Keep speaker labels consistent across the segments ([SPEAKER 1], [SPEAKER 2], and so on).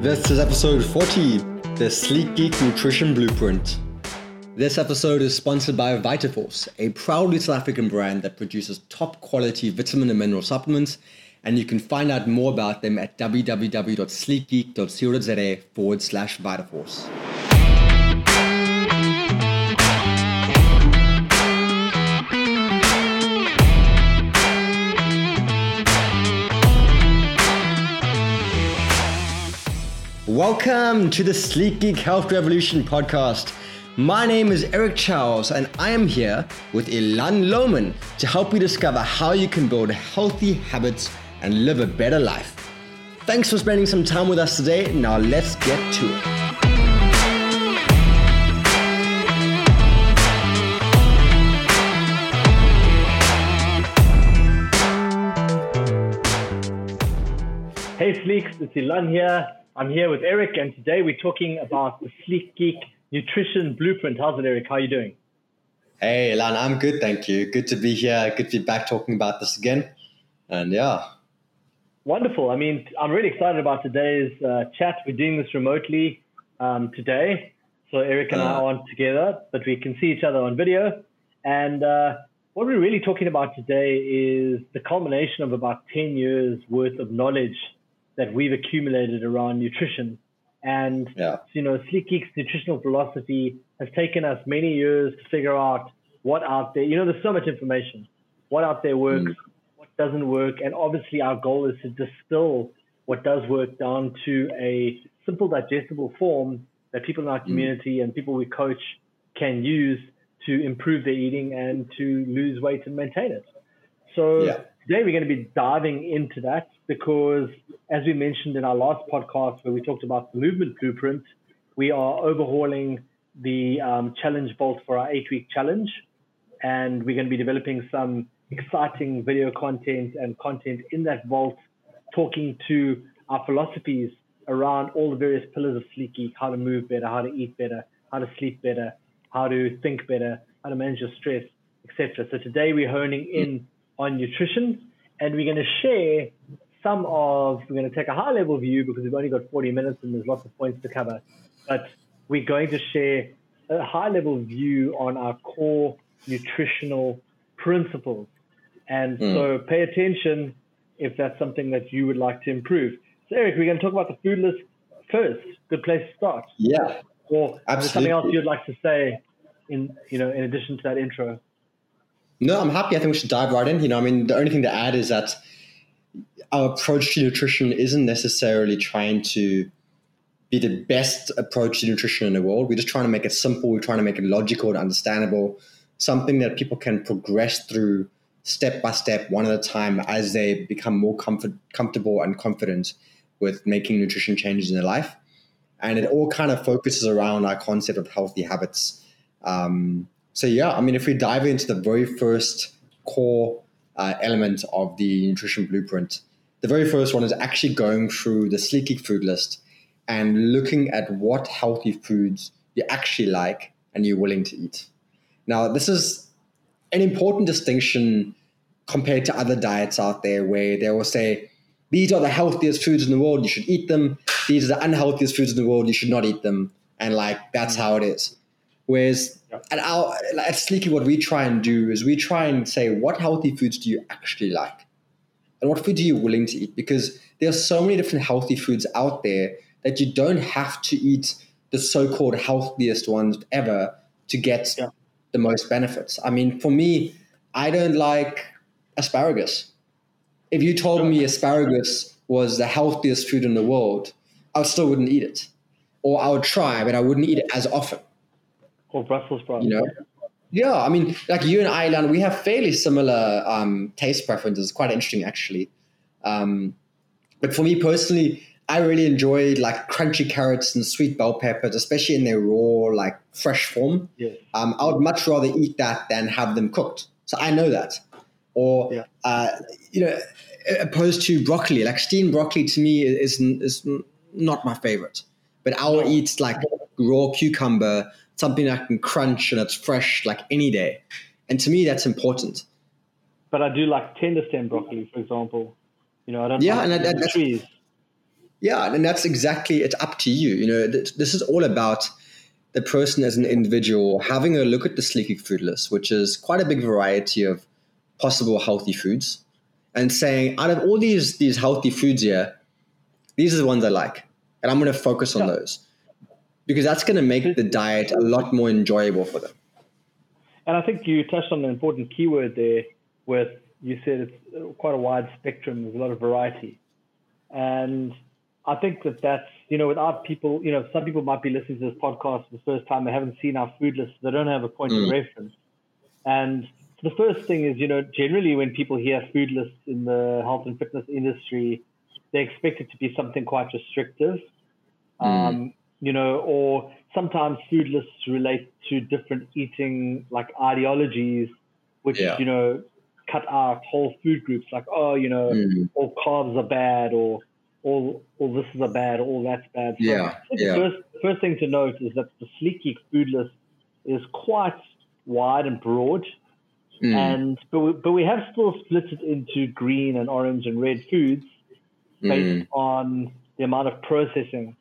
[SPEAKER 1] This is episode 40, the Sleek Geek Nutrition Blueprint. This episode is sponsored by Vitaforce, a proudly South African brand that produces top quality vitamin and mineral supplements, and you can find out more about them at www.sleekgeek.co.za forward slash Vitaforce. Welcome to the Sleek Geek Health Revolution podcast. My name is Eric Charles, and I am here with Elan Lohman to help you discover how you can build healthy habits and live a better life. Thanks for spending some time with us today. Now, let's get to it.
[SPEAKER 2] Hey Sleeks, it's Elan here. I'm here with Eric, and today we're talking about the Sleek Geek Nutrition Blueprint. How's it, Eric? How are you doing?
[SPEAKER 1] Hey, Lan, I'm good, thank you. Good to be here. Good to be back talking about this again. And yeah.
[SPEAKER 2] Wonderful. I mean, I'm really excited about today's uh, chat. We're doing this remotely um, today. So Eric and uh, I aren't together, but we can see each other on video. And uh, what we're really talking about today is the culmination of about 10 years worth of knowledge that we've accumulated around nutrition. And yeah. you know, Sleek Geek's nutritional philosophy has taken us many years to figure out what out there. You know, there's so much information. What out there works, mm. what doesn't work, and obviously our goal is to distill what does work down to a simple, digestible form that people in our mm. community mm. and people we coach can use to improve their eating and to lose weight and maintain it. So yeah. Today we're going to be diving into that because, as we mentioned in our last podcast where we talked about the movement blueprint, we are overhauling the um, challenge vault for our eight week challenge. And we're going to be developing some exciting video content and content in that vault, talking to our philosophies around all the various pillars of Sleek Geek how to move better, how to eat better, how to sleep better, how to think better, how to manage your stress, etc. So today we're honing in on nutrition and we're going to share some of, we're going to take a high level view because we've only got 40 minutes and there's lots of points to cover, but we're going to share a high level view on our core nutritional principles. And mm. so pay attention if that's something that you would like to improve. So, Eric, we're going to talk about the food list first. Good place to start.
[SPEAKER 1] Yeah.
[SPEAKER 2] Or something else you'd like to say in, you know, in addition to that intro?
[SPEAKER 1] No, I'm happy. I think we should dive right in. You know, I mean, the only thing to add is that our approach to nutrition isn't necessarily trying to be the best approach to nutrition in the world. We're just trying to make it simple. We're trying to make it logical and understandable, something that people can progress through step by step, one at a time, as they become more comfort, comfortable and confident with making nutrition changes in their life. And it all kind of focuses around our concept of healthy habits. Um, so, yeah, I mean, if we dive into the very first core uh, element of the nutrition blueprint. The very first one is actually going through the Sleek Geek food list and looking at what healthy foods you actually like and you're willing to eat. Now, this is an important distinction compared to other diets out there where they will say, these are the healthiest foods in the world, you should eat them. These are the unhealthiest foods in the world, you should not eat them. And like, that's how it is. Whereas at our at Sleek Geek, what we try and do is we try and say, what healthy foods do you actually like? And what food are you willing to eat? Because there are so many different healthy foods out there that you don't have to eat the so-called healthiest ones ever to get yeah. the most benefits. I mean, for me, I don't like asparagus. If you told me asparagus was the healthiest food in the world, I still wouldn't eat it. Or I would try, but I wouldn't eat it as often
[SPEAKER 2] or Brussels sprouts.
[SPEAKER 1] You know, yeah. I mean, like you and I, we have fairly similar um, taste preferences. Quite interesting, actually. Um, but for me personally, I really enjoy like crunchy carrots and sweet bell peppers, especially in their raw, like fresh form.
[SPEAKER 2] Yeah.
[SPEAKER 1] Um, I would much rather eat that than have them cooked. So I know that. Or, yeah. uh, you know, opposed to broccoli, like steamed broccoli to me is, is not my favorite. But I will eat like raw cucumber something I can crunch and it's fresh like any day. And to me, that's important.
[SPEAKER 2] But I do like tender stem broccoli, for example. You know, I don't
[SPEAKER 1] yeah,
[SPEAKER 2] like
[SPEAKER 1] and that, that's,
[SPEAKER 2] trees.
[SPEAKER 1] Yeah, and that's exactly it's up to you. You know, this is all about the person as an individual having a look at the Sleek Geek food list, which is quite a big variety of possible healthy foods, and saying out of all these these healthy foods here, these are the ones I like, and I'm going to focus on yeah. those because that's going to make the diet a lot more enjoyable for them.
[SPEAKER 2] And I think you touched on an important keyword there with you said it's quite a wide spectrum. There's a lot of variety, and I think that that's you know without people, you know, some people might be listening to this podcast for the first time. They haven't seen our food list. They don't have a point mm. of reference. And the first thing is, you know, generally when people hear food lists in the health and fitness industry, they expect it to be something quite restrictive. Mm. Um, you know, or sometimes food lists relate to different eating like ideologies, which yeah. you know cut out whole food groups like oh you know mm. all carbs are bad or all all this is a bad all that's bad.
[SPEAKER 1] So yeah, yeah.
[SPEAKER 2] First first thing to note is that the Sleek Geek food list is quite wide and broad. Mm. And but we, but we have still split it into green and orange and red foods based mm. on the amount of processing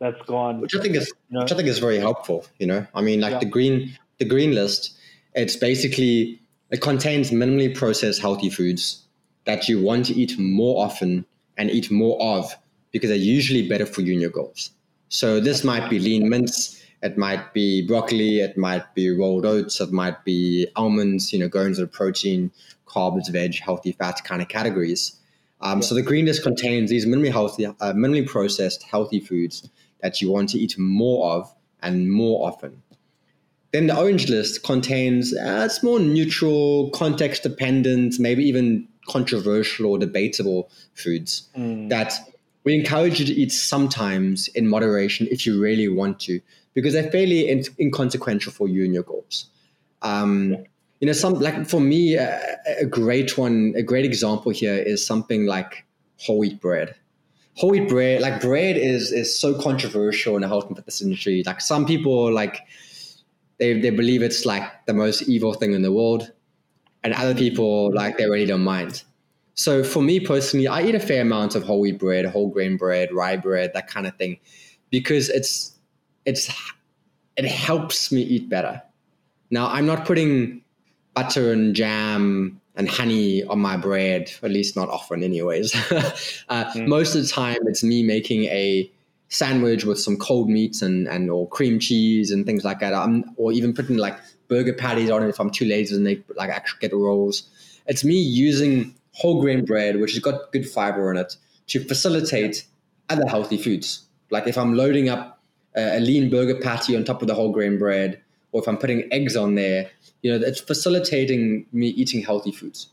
[SPEAKER 2] that's gone.
[SPEAKER 1] Which I think is you know? which I think is very helpful. You know, I mean, like yeah. the green the green list, it's basically it contains minimally processed healthy foods that you want to eat more often and eat more of because they're usually better for you and your goals. So this might be lean mints, it might be broccoli, it might be rolled oats, it might be almonds. You know, going to the protein, carbs, veg, healthy fat kind of categories. Um, yeah. So the green list contains these minimally healthy, uh, minimally processed healthy foods that you want to eat more of and more often. Then the orange list contains uh, it's more neutral, context dependent, maybe even controversial or debatable foods mm. that we encourage you to eat sometimes in moderation if you really want to, because they're fairly in- inconsequential for you and your goals. Um, you know, some like for me, a, a great one, a great example here is something like whole wheat bread whole wheat bread, like bread is is so controversial in the health and fitness industry. Like some people like they they believe it's like the most evil thing in the world, and other people like they really don't mind. So for me personally, I eat a fair amount of whole wheat bread, whole grain bread, rye bread, that kind of thing, because it's it's it helps me eat better. Now I'm not putting butter and jam and honey on my bread, at least not often, anyways. uh, mm. Most of the time, it's me making a sandwich with some cold meats and, and or cream cheese and things like that. I'm, or even putting like burger patties on it if I'm too lazy to make like actually get rolls. It's me using whole grain bread, which has got good fiber in it, to facilitate other healthy foods. Like if I'm loading up a, a lean burger patty on top of the whole grain bread, or if I'm putting eggs on there, you know, it's facilitating me eating healthy foods.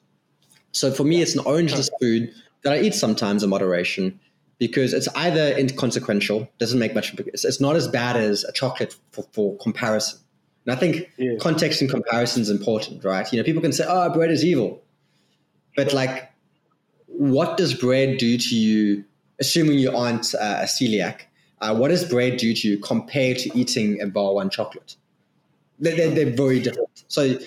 [SPEAKER 1] So for me, it's an orangeless food that I eat sometimes in moderation because it's either inconsequential, doesn't make much. It's, it's not as bad as a chocolate for, for comparison. And I think yeah. context and comparison is important, right? You know, people can say, "Oh, bread is evil," but like, what does bread do to you? Assuming you aren't uh, a celiac, uh, what does bread do to you compared to eating a bar one chocolate? They're, they're, very different. So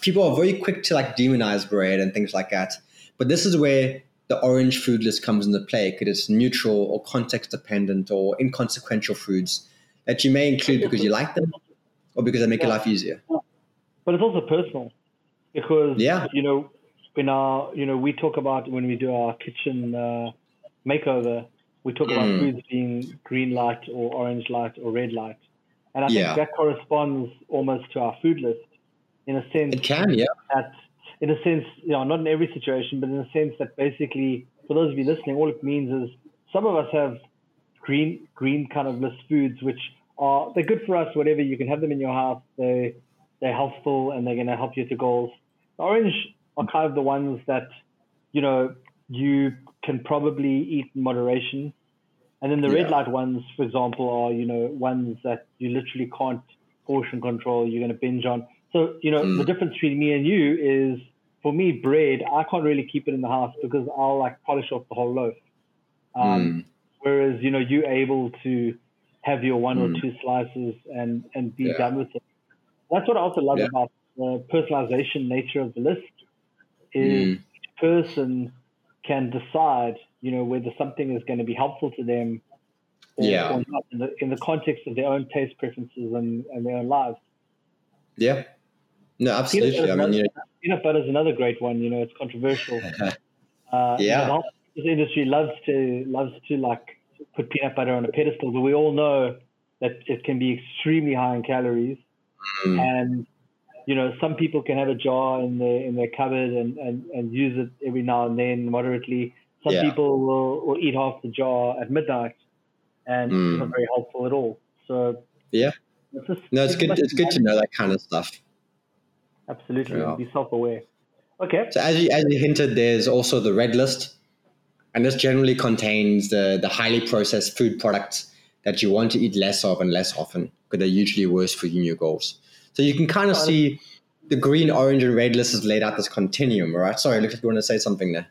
[SPEAKER 1] people are very quick to like demonize bread and things like that. But this is where the orange food list comes into play because it's neutral or context dependent or inconsequential foods that you may include because you like them or because they make yeah. your life easier.
[SPEAKER 2] But it's also personal because yeah. you know in our you know we talk about when we do our kitchen uh, makeover we talk about mm. foods being green light or orange light or red light and I think yeah. that corresponds almost to our food list in a sense.
[SPEAKER 1] It can, yeah.
[SPEAKER 2] That, in a sense, you know, not in every situation, but in a sense that basically, for those of you listening, all it means is some of us have green, green kind of list foods, which are they're good for us. Whatever you can have them in your house, they they're healthful and they're going to help you to goals. The orange are kind of the ones that you know you can probably eat in moderation and then the yeah. red light ones, for example, are you know ones that you literally can't portion control. You're going to binge on. So you know mm. the difference between me and you is for me bread. I can't really keep it in the house because I'll like polish off the whole loaf. Um, mm. Whereas you know you're able to have your one mm. or two slices and and be yeah. done with it. That's what I also love yeah. about the personalization nature of the list. Is mm. each person can decide, you know, whether something is going to be helpful to them or,
[SPEAKER 1] Yeah.
[SPEAKER 2] or not in the, in the context of their own taste preferences and, and their own lives.
[SPEAKER 1] Yeah. No, absolutely. I mean, you know,
[SPEAKER 2] Peanut butter is another great one. You know, it's controversial. Uh, you
[SPEAKER 1] Yeah.
[SPEAKER 2] know, the whole- this industry loves to loves to like put peanut butter on a pedestal, but we all know that it can be extremely high in calories.
[SPEAKER 1] Mm.
[SPEAKER 2] And you know, some people can have a jar in their in their cupboard and, and, and use it every now and then moderately. Some
[SPEAKER 1] Yeah.
[SPEAKER 2] people will, will eat half the jar at midnight, and
[SPEAKER 1] Mm.
[SPEAKER 2] it's not very helpful at all. So
[SPEAKER 1] Yeah.
[SPEAKER 2] it's just,
[SPEAKER 1] no, it's good. It's good to know that kind of stuff.
[SPEAKER 2] Absolutely,
[SPEAKER 1] Yeah.
[SPEAKER 2] be self-aware. Okay.
[SPEAKER 1] So as you as you hinted, there's also the red list, and this generally contains the the highly processed food products that you want to eat less of and less often because they're usually worse for you and your goals. So you can kind of see the green, orange, and red list is laid out this continuum, right? Sorry, looks like you want to say something there.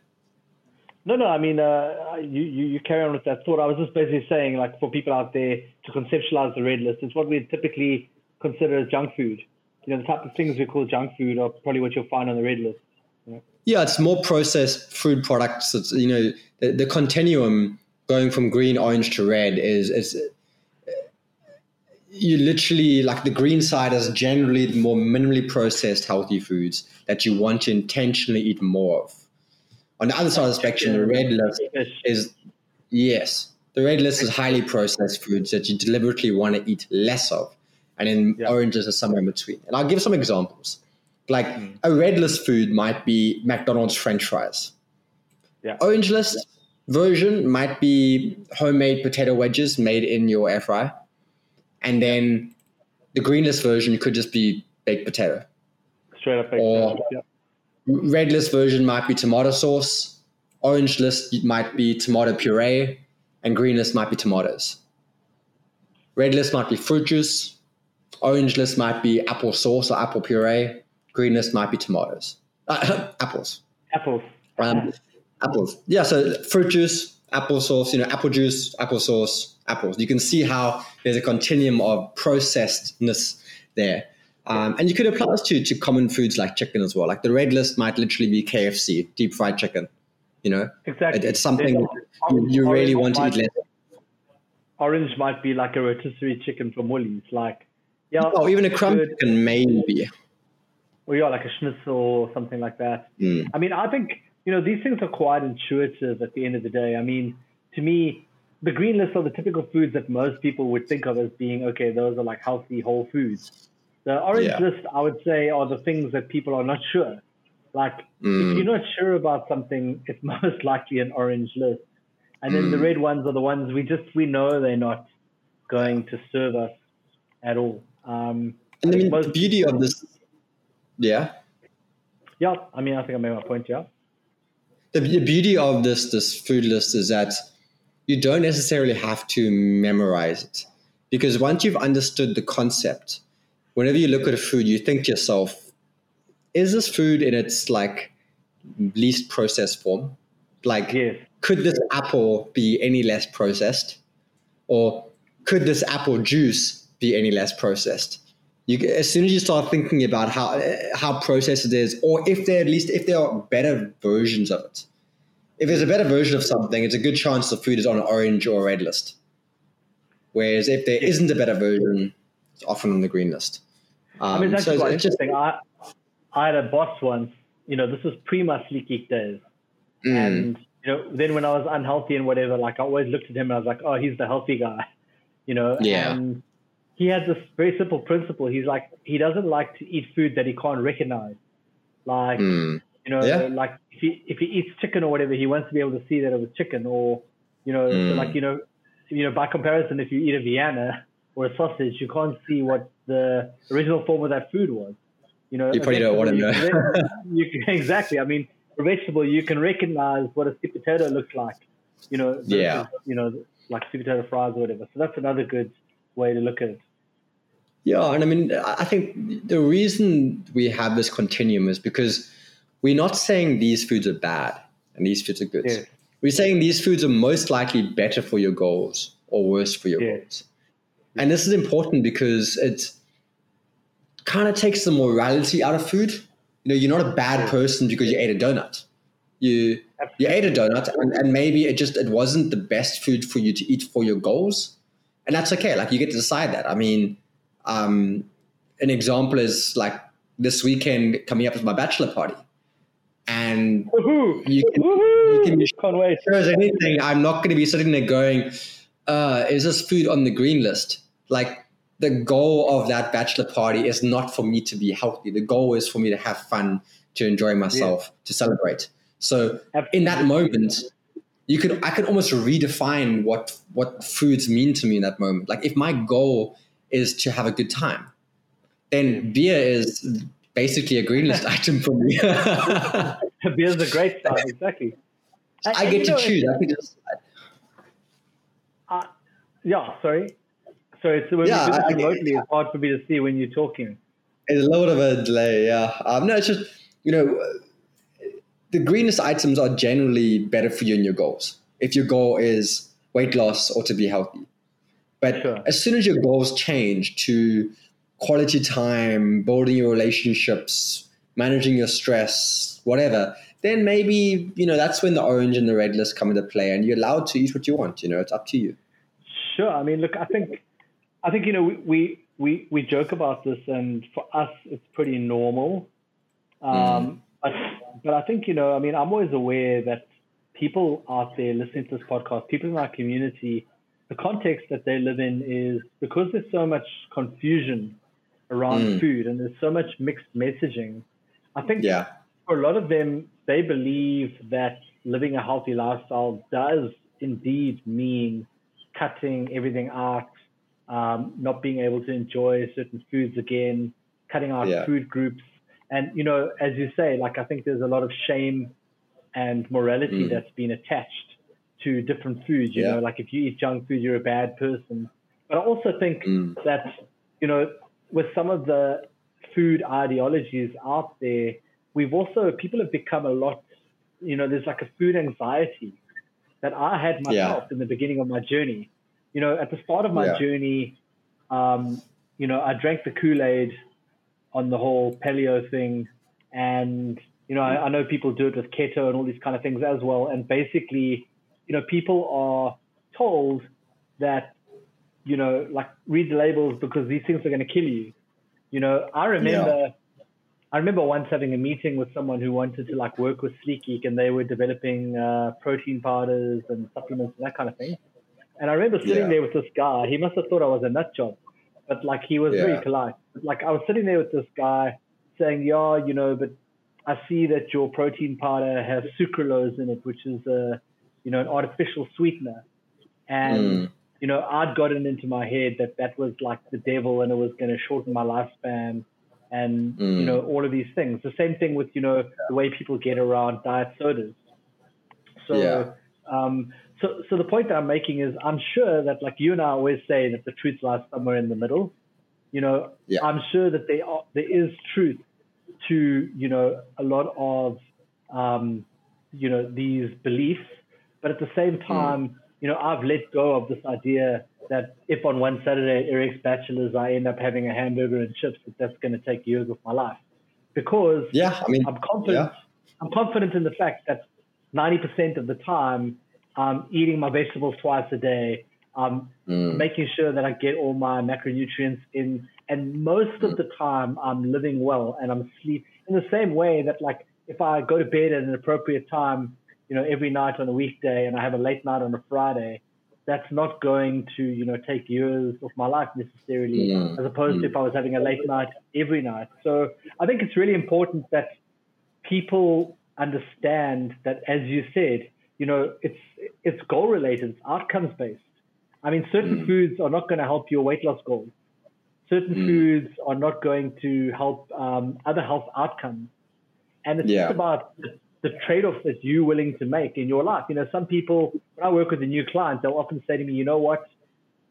[SPEAKER 2] No, no. I mean, uh, you, you you carry on with that thought. I was just basically saying, like, for people out there to conceptualize the red list, it's what we typically consider as junk food. You know, the type of things we call junk food are probably what you'll find on the red list.
[SPEAKER 1] Yeah, it's more processed food products. It's you know the, the continuum going from green, orange to red is is you literally like the green side is generally the more minimally processed healthy foods that you want to intentionally eat more of. On the other side of the spectrum, the red list is yes, the red list is highly processed foods that you deliberately want to eat less of, and then
[SPEAKER 2] Yeah.
[SPEAKER 1] oranges are somewhere in between. And I'll give some examples. Like
[SPEAKER 2] Mm.
[SPEAKER 1] a red list food might be McDonald's French fries.
[SPEAKER 2] Yeah.
[SPEAKER 1] Orange list version might be homemade potato wedges made in your air fryer, and then the green list version could just be baked potato.
[SPEAKER 2] Straight up. baked
[SPEAKER 1] Or-
[SPEAKER 2] potato. Yeah.
[SPEAKER 1] Red list version might be tomato sauce. Orange list might be tomato puree, and green list might be tomatoes. Red list might be fruit juice. Orange list might be apple sauce or apple puree. Green list might be tomatoes. Uh, apples.
[SPEAKER 2] Apples.
[SPEAKER 1] Um, apples. Yeah, so fruit juice, apple sauce, you know, apple juice, apple sauce, apples. You can see how there's a continuum of processedness there. Um, and you could apply this to, to common foods like chicken as well. Like the red list might literally be KFC, deep fried chicken. You know,
[SPEAKER 2] Exactly.
[SPEAKER 1] it, it's something you, you really want to eat less.
[SPEAKER 2] Orange might be like a rotisserie chicken from Woolies. Like, yeah.
[SPEAKER 1] Oh, even a crumb
[SPEAKER 2] good.
[SPEAKER 1] chicken, maybe.
[SPEAKER 2] Or yeah, like a schnitzel or something like that.
[SPEAKER 1] Mm.
[SPEAKER 2] I mean, I think, you know, these things are quite intuitive at the end of the day. I mean, to me, the green list are the typical foods that most people would think of as being, okay, those are like healthy, whole foods. The orange
[SPEAKER 1] Yeah.
[SPEAKER 2] list, I would say, are the things that people are not sure. Like, if
[SPEAKER 1] Mm.
[SPEAKER 2] you're not sure about something, it's most likely an orange list. And then the
[SPEAKER 1] Mm.
[SPEAKER 2] red ones are the ones we just, we know they're not going to serve us at all. Um,
[SPEAKER 1] And I mean, the beauty of this, yeah.
[SPEAKER 2] yeah, I mean, I think I made my point, yeah.
[SPEAKER 1] the, the beauty of this this food list is that you don't necessarily have to memorize it. Because once you've understood the concept whenever you look at a food you think to yourself is this food in its like least processed form? Like
[SPEAKER 2] Yes.
[SPEAKER 1] could this apple be any less processed? Or could this apple juice be any less processed? You, as soon as you start thinking about how how processed it is, or if there at least if there are better versions of it, if there's a better version of something, it's a good chance the food is on an orange or a red list. Whereas if there isn't a better version, it's often on the green list. Um,
[SPEAKER 2] I mean, that's
[SPEAKER 1] so
[SPEAKER 2] quite interesting. I, I had a boss once, you know, this was pre my sleek geek days.
[SPEAKER 1] mm,
[SPEAKER 2] And, you know, then when I was unhealthy and whatever, like I always looked at him and I was like, oh, he's the healthy guy, you know?
[SPEAKER 1] Yeah.
[SPEAKER 2] And he had this very simple principle. He's like, he doesn't like to eat food that he can't recognize. Like,
[SPEAKER 1] mm,
[SPEAKER 2] you know,
[SPEAKER 1] Yeah.
[SPEAKER 2] like if he, if he eats chicken or whatever, he wants to be able to see that it was chicken or, you know, so
[SPEAKER 1] Mm.
[SPEAKER 2] like, you know, you know, by comparison, if you eat a Vienna or a sausage, you can't see what the original form of that food was. You know,
[SPEAKER 1] You probably don't wanna know.
[SPEAKER 2] You can, exactly. I mean, a vegetable, you can recognize what a sweet potato looks like. You know, versus,
[SPEAKER 1] Yeah.
[SPEAKER 2] You know, like sweet potato fries or whatever. So that's another good way to look at it.
[SPEAKER 1] Yeah, and I mean, I think the reason we have this continuum is because we're not saying these foods are bad and these foods are good.
[SPEAKER 2] Yes.
[SPEAKER 1] We're saying these foods are most likely better for your goals or worse for your
[SPEAKER 2] Yes.
[SPEAKER 1] goals. And this is important because it kind of takes the morality out of food. You know, you're not a bad person because you ate a donut. You you ate a donut, and, and maybe it just it wasn't the best food for you to eat for your goals, and that's okay. Like you get to decide that. I mean, um, an example is like this weekend coming up is my bachelor party, and
[SPEAKER 2] Woohoo!
[SPEAKER 1] you can,
[SPEAKER 2] Woohoo!
[SPEAKER 1] you can be
[SPEAKER 2] Can't wait.
[SPEAKER 1] sure as anything, I'm not going to be sitting there going, uh, is this food on the green list? Like the goal of that bachelor party is not for me to be healthy. The goal is for me to have fun, to enjoy myself, to celebrate. So in that moment, you could I could almost redefine what what foods mean to me in that moment. Like if my goal is to have a good time, then beer is basically a green list item for me.
[SPEAKER 2] Beer's a great start, exactly.
[SPEAKER 1] I get to
[SPEAKER 2] know,
[SPEAKER 1] choose. I can just
[SPEAKER 2] Uh, yeah, sorry. So when
[SPEAKER 1] Yeah,
[SPEAKER 2] we do
[SPEAKER 1] I- I
[SPEAKER 2] this
[SPEAKER 1] get-
[SPEAKER 2] remotely, it's hard for me to see when you're talking.
[SPEAKER 1] It's a little bit of a delay, yeah. Um, no, it's just you know, the greenest items are generally better for you and your goals. If your goal is weight loss or to be healthy, but
[SPEAKER 2] Sure.
[SPEAKER 1] as soon as your goals change to quality time, building your relationships, managing your stress, whatever, then maybe you know that's when the orange and the red list come into play, and you're allowed to eat what you want. You know, it's up to you.
[SPEAKER 2] Sure. I mean, look, I think, I think you know, we we we, we joke about this, and for us, it's pretty normal. Um, But but I think you know, I mean, I'm always aware that people out there listening to this podcast, people in our community, the context that they live in is because there's so much confusion around
[SPEAKER 1] Mm.
[SPEAKER 2] food and there's so much mixed messaging. I think
[SPEAKER 1] Yeah,
[SPEAKER 2] for a lot of them, they believe that living a healthy lifestyle does indeed mean cutting everything out, um, not being able to enjoy certain foods again, cutting out
[SPEAKER 1] Yeah.
[SPEAKER 2] food groups. And, you know, as you say, like, I think there's a lot of shame and morality
[SPEAKER 1] Mm.
[SPEAKER 2] that's been attached to different foods. You
[SPEAKER 1] Yeah.
[SPEAKER 2] know, like if you eat junk food, you're a bad person. But I also think
[SPEAKER 1] Mm.
[SPEAKER 2] that, you know, with some of the food ideologies out there, we've also, people have become a lot, you know, there's like a food anxiety that I had myself in the beginning of my journey. You know, at the start of my
[SPEAKER 1] Yeah.
[SPEAKER 2] journey, um, you know, I drank the Kool Aid on the whole paleo thing. And, you know, I, I know people do it with keto and all these kind of things as well. And basically, you know, people are told that, you know, like read the labels because these things are going to kill you. You know, I remember, I remember once having a meeting with someone who wanted to like work with Sleek Geek and they were developing uh, protein powders and supplements and that kind of thing. And I remember sitting
[SPEAKER 1] Yeah.
[SPEAKER 2] there with this guy. He must have thought I was a nut job, but like he was
[SPEAKER 1] Yeah.
[SPEAKER 2] very polite. Like I was sitting there with this guy saying, "Yeah, you know, but I see that your protein powder has sucralose in it, which is a, you know, an artificial sweetener." And
[SPEAKER 1] Mm.
[SPEAKER 2] You know, I'd gotten into my head that that was like the devil and it was going to shorten my lifespan, and you
[SPEAKER 1] Mm.
[SPEAKER 2] know, all of these things. The same thing with you know the way people get around diet sodas. So,
[SPEAKER 1] Yeah.
[SPEAKER 2] um, so, so the point that I'm making is, I'm sure that like you and I always say that the truth lies somewhere in the middle. You know,
[SPEAKER 1] Yeah.
[SPEAKER 2] I'm sure that there are, there is truth to you know a lot of um, you know these beliefs, but at the same time, you know, I've let go of this idea that if on one Saturday at Eric's bachelor's I end up having a hamburger and chips, that that's going to take years of my life, because
[SPEAKER 1] Yeah, I mean,
[SPEAKER 2] I'm confident. I'm confident in the fact that 90% of the time, I'm eating my vegetables twice a day. I'm
[SPEAKER 1] mm,
[SPEAKER 2] making sure that I get all my macronutrients in, and most of the time, I'm living well and I'm sleep in the same way that like if I go to bed at an appropriate time, you know, every night on a weekday, and I have a late night on a Friday. That's not going to, you know, take years of my life necessarily,
[SPEAKER 1] Mm,
[SPEAKER 2] as opposed to
[SPEAKER 1] mm.
[SPEAKER 2] if I was having a late night every night. So I think it's really important that people understand that, as you said, you know, it's it's goal related, it's outcomes based. I mean, certain
[SPEAKER 1] Mm.
[SPEAKER 2] foods are not going to help your weight loss goals. Certain
[SPEAKER 1] Mm.
[SPEAKER 2] foods are not going to help um, other health outcomes, and it's
[SPEAKER 1] Yeah.
[SPEAKER 2] just about the, trade-off that you're willing to make in your life. You know, some people when I work with a new client, they'll often say to me, "You know what?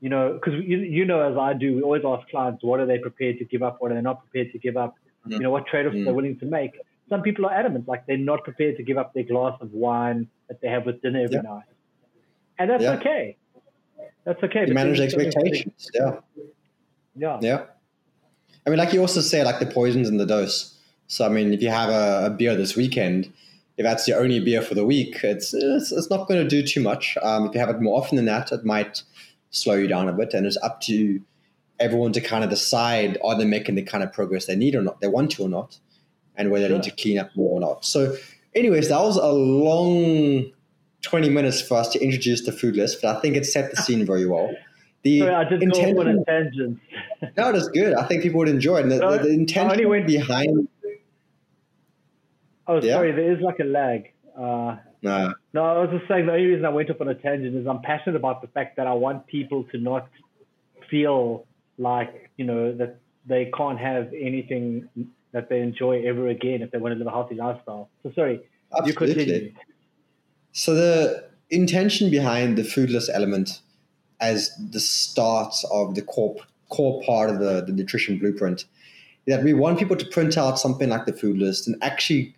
[SPEAKER 2] You know, because you, you know as I do, we always ask clients, what are they prepared to give up? What are they not prepared to give up?
[SPEAKER 1] Mm.
[SPEAKER 2] You know, what trade-offs they're willing to make. Some people are adamant, like they're not prepared to give up their glass of wine that they have with dinner every
[SPEAKER 1] Yeah.
[SPEAKER 2] night, and that's okay. That's okay.
[SPEAKER 1] you manage
[SPEAKER 2] there's so many-
[SPEAKER 1] expectations. Yeah,
[SPEAKER 2] Yeah.
[SPEAKER 1] yeah. I mean, like you also say, like the poisons in the dose. So, I mean, if you have a, a beer this weekend, if that's your only beer for the week, it's it's, it's not going to do too much. Um, if you have it more often than that, it might slow you down a bit, and it's up to everyone to kind of decide are they making the kind of progress they need or not, they want to or not, and whether sure. they need to clean up more or not. So, anyways, that was a long 20 minutes for us to introduce the food list, but I think it set the scene very well.
[SPEAKER 2] The Sorry, I just intention, go on a tangent.
[SPEAKER 1] no, it was good. I think people would enjoy it. And the, the, the intention went, behind.
[SPEAKER 2] Oh, yeah? sorry, there is like a lag. Uh, no. No, I was just saying the only reason I went up on a tangent is I'm passionate about the fact that I want people to not feel like, you know, that they can't have anything that they enjoy ever again if they want to live a healthy lifestyle. So sorry, Absolutely. you continue.
[SPEAKER 1] So the intention behind the foodless element as the start of the core core part of the, the nutrition blueprint is that we want people to print out something like the food list and actually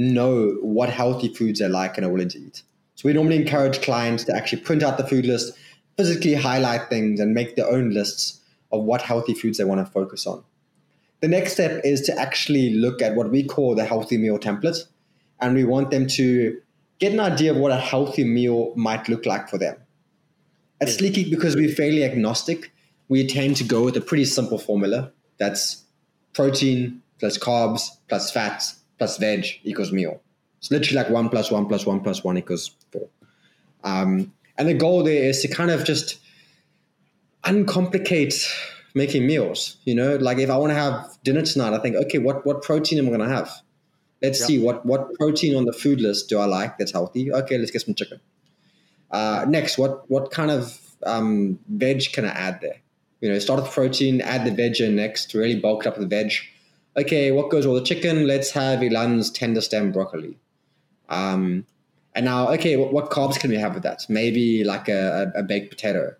[SPEAKER 1] know what healthy foods they like and are willing to eat. So we normally encourage clients to actually print out the food list, physically highlight things, and make their own lists of what healthy foods they want to focus on. The next step is to actually look at what we call the healthy meal template. And we want them to get an idea of what a healthy meal might look like for them. At Sleeky, because we're fairly agnostic, we tend to go with a pretty simple formula. That's protein plus carbs plus fats plus veg equals meal. It's literally like one plus one plus one plus one equals four. Um, and the goal there is to kind of just uncomplicate making meals. You know, like if I want to have dinner tonight, I think, okay, what what protein am I going to have? Let's yep. see what what protein on the food list do I like that's healthy. Okay, let's get some chicken. Uh, next, what what kind of um, veg can I add there? You know, start with protein, add the veg in next, really bulk up the veg. Okay, what goes with the chicken? Let's have Elan's tender stem broccoli. Um, and now, okay, what, what, carbs can we have with that? Maybe like a, a, baked potato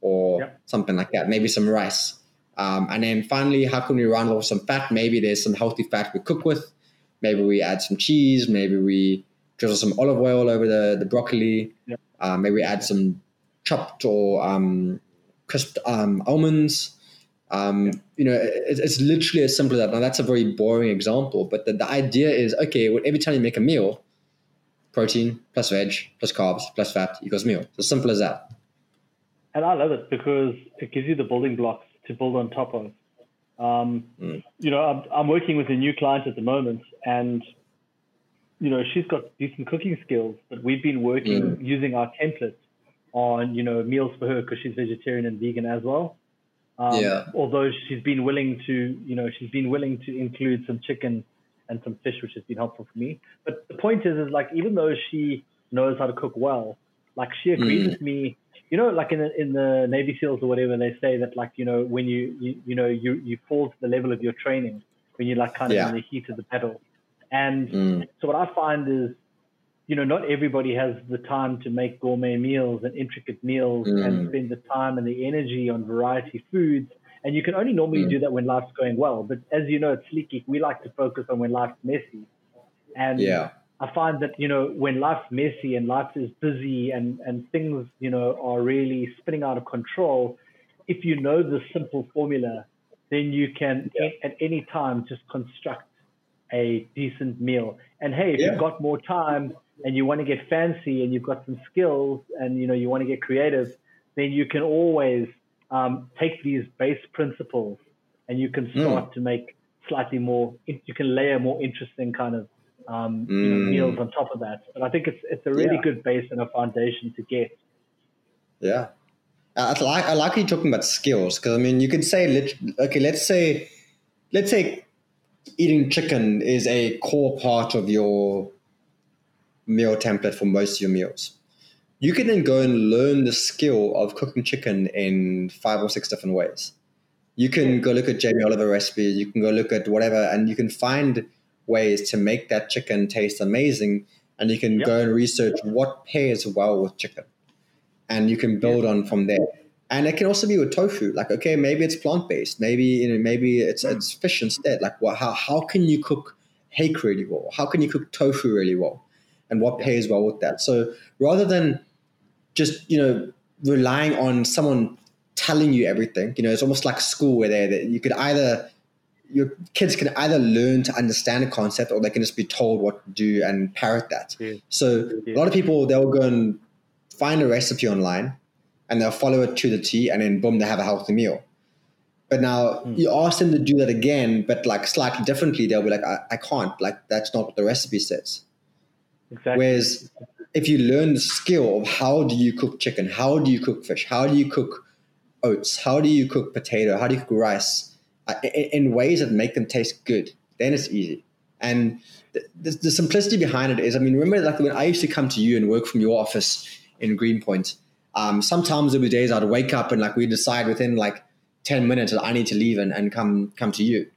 [SPEAKER 1] or yep. something like that. Maybe some rice. Um, and then finally, how can we round off some fat? Maybe there's some healthy fat we cook with. Maybe we add some cheese. Maybe we drizzle some olive oil over the, the broccoli. Yep. Uh, maybe add some chopped or um, crisped um, almonds. Um, you know, it, it's literally as simple as that. Now, that's a very boring example, but the, the idea is okay, well, every time you make a meal, protein plus veg plus carbs plus fat equals meal. It's as simple as that.
[SPEAKER 2] And I love it because it gives you the building blocks to build on top of. Um, mm. You know, I'm, I'm working with a new client at the moment, and you know she's got decent cooking skills, but we've been working mm. using our templates on you know meals for her because she's vegetarian and vegan as well. Um, yeah. Although she's been willing to, you know, she's been willing to include some chicken and some fish, which has been helpful for me. But the point is, is like even though she knows how to cook well, like she agrees mm. with me. You know, like in the, in the Navy SEALs or whatever, they say that like you know when you you, you know you you fall to the level of your training when you're like kind of yeah. in the heat of the battle. And mm. so what I find is you know, not everybody has the time to make gourmet meals and intricate meals mm. and spend the time and the energy on variety foods. And you can only normally mm. do that when life's going well. But as you know, at Sleek we like to focus on when life's messy. And yeah. I find that, you know, when life's messy and life is busy and, and things, you know, are really spinning out of control, if you know the simple formula, then you can yeah. at any time just construct a decent meal. And hey, if yeah. you've got more time, and you want to get fancy and you've got some skills and you know you want to get creative, then you can always um, take these base principles and you can start mm. to make slightly more. You can layer more interesting kind of um, mm. you know, hmm. meals on top of that. But I think it's it's a really yeah. good base and a foundation to get.
[SPEAKER 1] Yeah. I like I like you talking about skills because I mean you could say okay let's say let's say eating chicken is a core part of your meal template for most of your meals. You can then go and learn the skill of cooking chicken in five or six different ways. You can go look at Jamie Oliver recipes, you can go look at whatever, and you can find ways to make that chicken taste amazing. And you can yep. go and research what pairs well with chicken. And you can build yep. on from there. And it can also be with tofu. Like, okay, maybe it's plant based. Maybe you know, maybe it's hmm. it's fish instead. Like, well, how how can you cook hake really well? How can you cook tofu really well? And what pays well with that. So rather than just you know relying on someone telling you everything, you know, it's almost like school where they you could either your kids can either learn to understand a concept or they can just be told what to do and parrot that.
[SPEAKER 2] Yeah.
[SPEAKER 1] So
[SPEAKER 2] Yeah.
[SPEAKER 1] a lot of people they'll go and find a recipe online and they'll follow it to the T and then boom they have a healthy meal. But now
[SPEAKER 2] Hmm.
[SPEAKER 1] you ask them to do that again, but like slightly differently, they'll be like, I, I can't, like that's not what the recipe says.
[SPEAKER 2] Exactly.
[SPEAKER 1] Whereas if you learn the skill of how do you cook chicken, how do you cook fish, how do you cook oats, how do you cook potato, how do you cook rice, uh, in, in ways that make them taste good, then it's easy. And the, the, the simplicity behind it is, I mean, remember like when I used to come to you and work from your office in Greenpoint, um, sometimes there were days I'd wake up and like we decide within like 10 minutes that I need to leave and, and come come to you.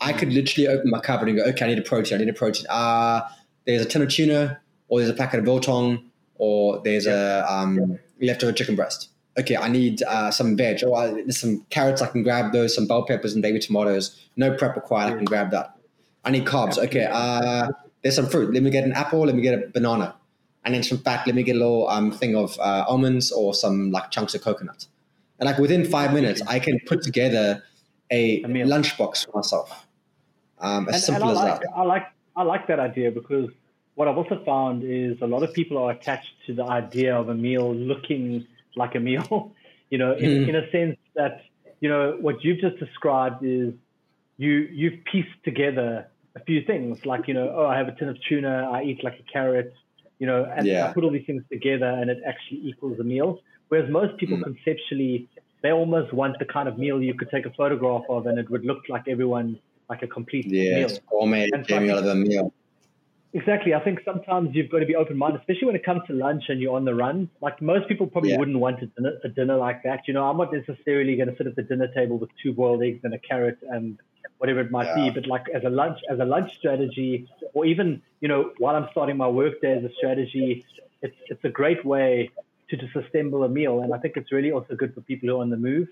[SPEAKER 1] I could literally open my cupboard and go, okay, I need a protein, I need a protein. Ah, there's a tin of tuna, or there's a packet of biltong, or there's a um, leftover chicken breast. Okay, I need uh, some veg, or uh, there's some carrots. I can grab those, some bell peppers and baby tomatoes. No prep required. I can grab that. I need carbs. Okay, uh, there's some fruit. Let me get an apple. Let me get a banana, and then some fat. Let me get a little um, thing of uh, almonds or some like chunks of coconut. And like within five minutes, I can put together a,
[SPEAKER 2] A
[SPEAKER 1] lunchbox for myself. Um, as
[SPEAKER 2] and,
[SPEAKER 1] simple
[SPEAKER 2] and
[SPEAKER 1] as
[SPEAKER 2] like,
[SPEAKER 1] that.
[SPEAKER 2] I like I like that idea because what I've also found is a lot of people are attached to the idea of a meal looking like a meal. You know, in,
[SPEAKER 1] Mhm.
[SPEAKER 2] in a sense that you know what you've just described is you you've pieced together a few things like you know oh I have a tin of tuna I eat like a carrot you know and
[SPEAKER 1] Yeah.
[SPEAKER 2] I put all these things together and it actually equals a meal. Whereas most people
[SPEAKER 1] Mm.
[SPEAKER 2] conceptually they almost want the kind of meal you could take a photograph of and it would look like everyone like a complete meal.
[SPEAKER 1] Yes, gourmet
[SPEAKER 2] And so I
[SPEAKER 1] meal of a meal.
[SPEAKER 2] Exactly. I think sometimes you've got to be open minded, especially when it comes to lunch and you're on the run. Like most people probably
[SPEAKER 1] Yeah.
[SPEAKER 2] wouldn't want a dinner, a dinner like that. You know, I'm not necessarily going to sit at the dinner table with two boiled eggs and a carrot and whatever it might
[SPEAKER 1] Yeah.
[SPEAKER 2] be. But like as a lunch, as a lunch strategy, or even you know, while I'm starting my workday as a strategy, it's it's a great way to just assemble a meal. And I think it's really also good for people who are on the move.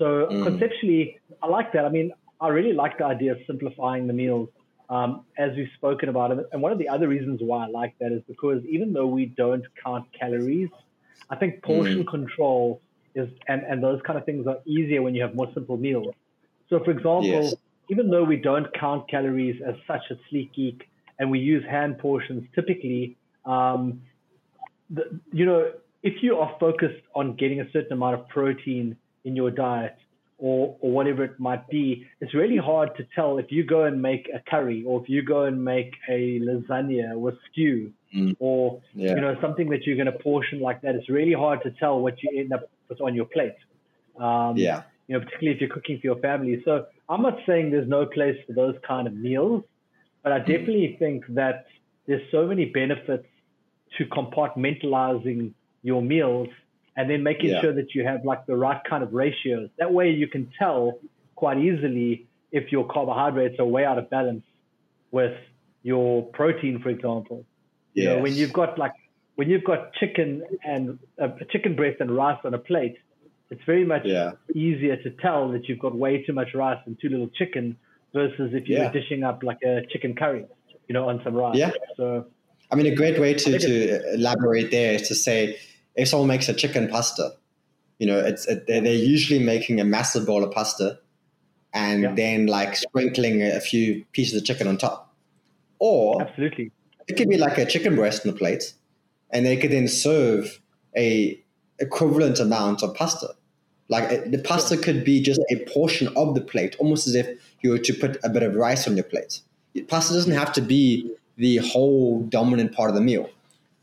[SPEAKER 2] So
[SPEAKER 1] Mm.
[SPEAKER 2] conceptually, I like that. I mean, I really like the idea of simplifying the meals um, as we've spoken about it. And one of the other reasons why I like that is because even though we don't count calories, I think portion control is and, and those kind of things are easier when you have more simple meals. So, for example,
[SPEAKER 1] Yes.
[SPEAKER 2] even though we don't count calories as such at Sleek Geek and we use hand portions typically, um, the, you know, if you are focused on getting a certain amount of protein in your diet or, or whatever it might be, it's really hard to tell if you go and make a curry or if you go and make a lasagna with stew
[SPEAKER 1] Mm.
[SPEAKER 2] or
[SPEAKER 1] Yeah.
[SPEAKER 2] you know something that you're going to portion like that. It's really hard to tell what you end up with on your plate. Um,
[SPEAKER 1] yeah.
[SPEAKER 2] you know, particularly if you're cooking for your family. So I'm not saying there's no place for those kind of meals, but I definitely think that there's so many benefits to compartmentalizing your meals and then making
[SPEAKER 1] Yeah.
[SPEAKER 2] sure that you have like the right kind of ratios. That way you can tell quite easily if your carbohydrates are way out of balance with your protein, for example. You know, when you've got like when you've got chicken and uh, chicken breast and rice on a plate, it's very much
[SPEAKER 1] Yeah.
[SPEAKER 2] easier to tell that you've got way too much rice and too little chicken versus if you're
[SPEAKER 1] Yeah.
[SPEAKER 2] dishing up like a chicken curry, you know, on some rice.
[SPEAKER 1] Yeah.
[SPEAKER 2] So
[SPEAKER 1] I mean, a great way to, to elaborate there is to say if someone makes a chicken pasta, you know, it's it, they're, they're usually making a massive bowl of pasta and
[SPEAKER 2] Yeah.
[SPEAKER 1] then like sprinkling a few pieces of chicken on top. Or
[SPEAKER 2] absolutely.
[SPEAKER 1] it could be like a chicken breast on the plate, and they could then serve a equivalent amount of pasta. Like it- the pasta could be just a portion of the plate, almost as if you were to put a bit of rice on your plate. Pasta doesn't have to be the whole dominant part of the meal.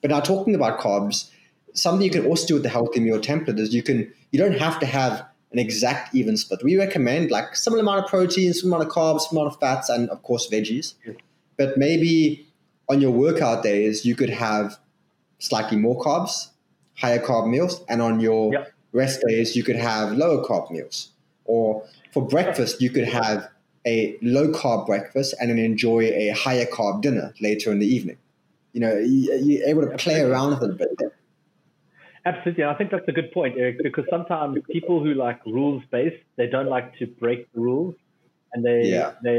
[SPEAKER 1] But now talking about carbs, something you can also do with the healthy meal template is you can you don't have to have an exact even split. We recommend like similar amount of protein, similar amount of carbs, similar amount of fats, and of course veggies. But maybe on your workout days you could have slightly more carbs, higher carb meals, and on your
[SPEAKER 2] Yep.
[SPEAKER 1] rest days you could have lower carb meals. Or for breakfast you could have a low carb breakfast and then enjoy a higher carb dinner later in the evening. You know, you- you're able to play around with it a bit.
[SPEAKER 2] Absolutely. And I think that's a good point, Eric, because sometimes people who like rules based, they don't like to break the rules and they,
[SPEAKER 1] Yeah.
[SPEAKER 2] they,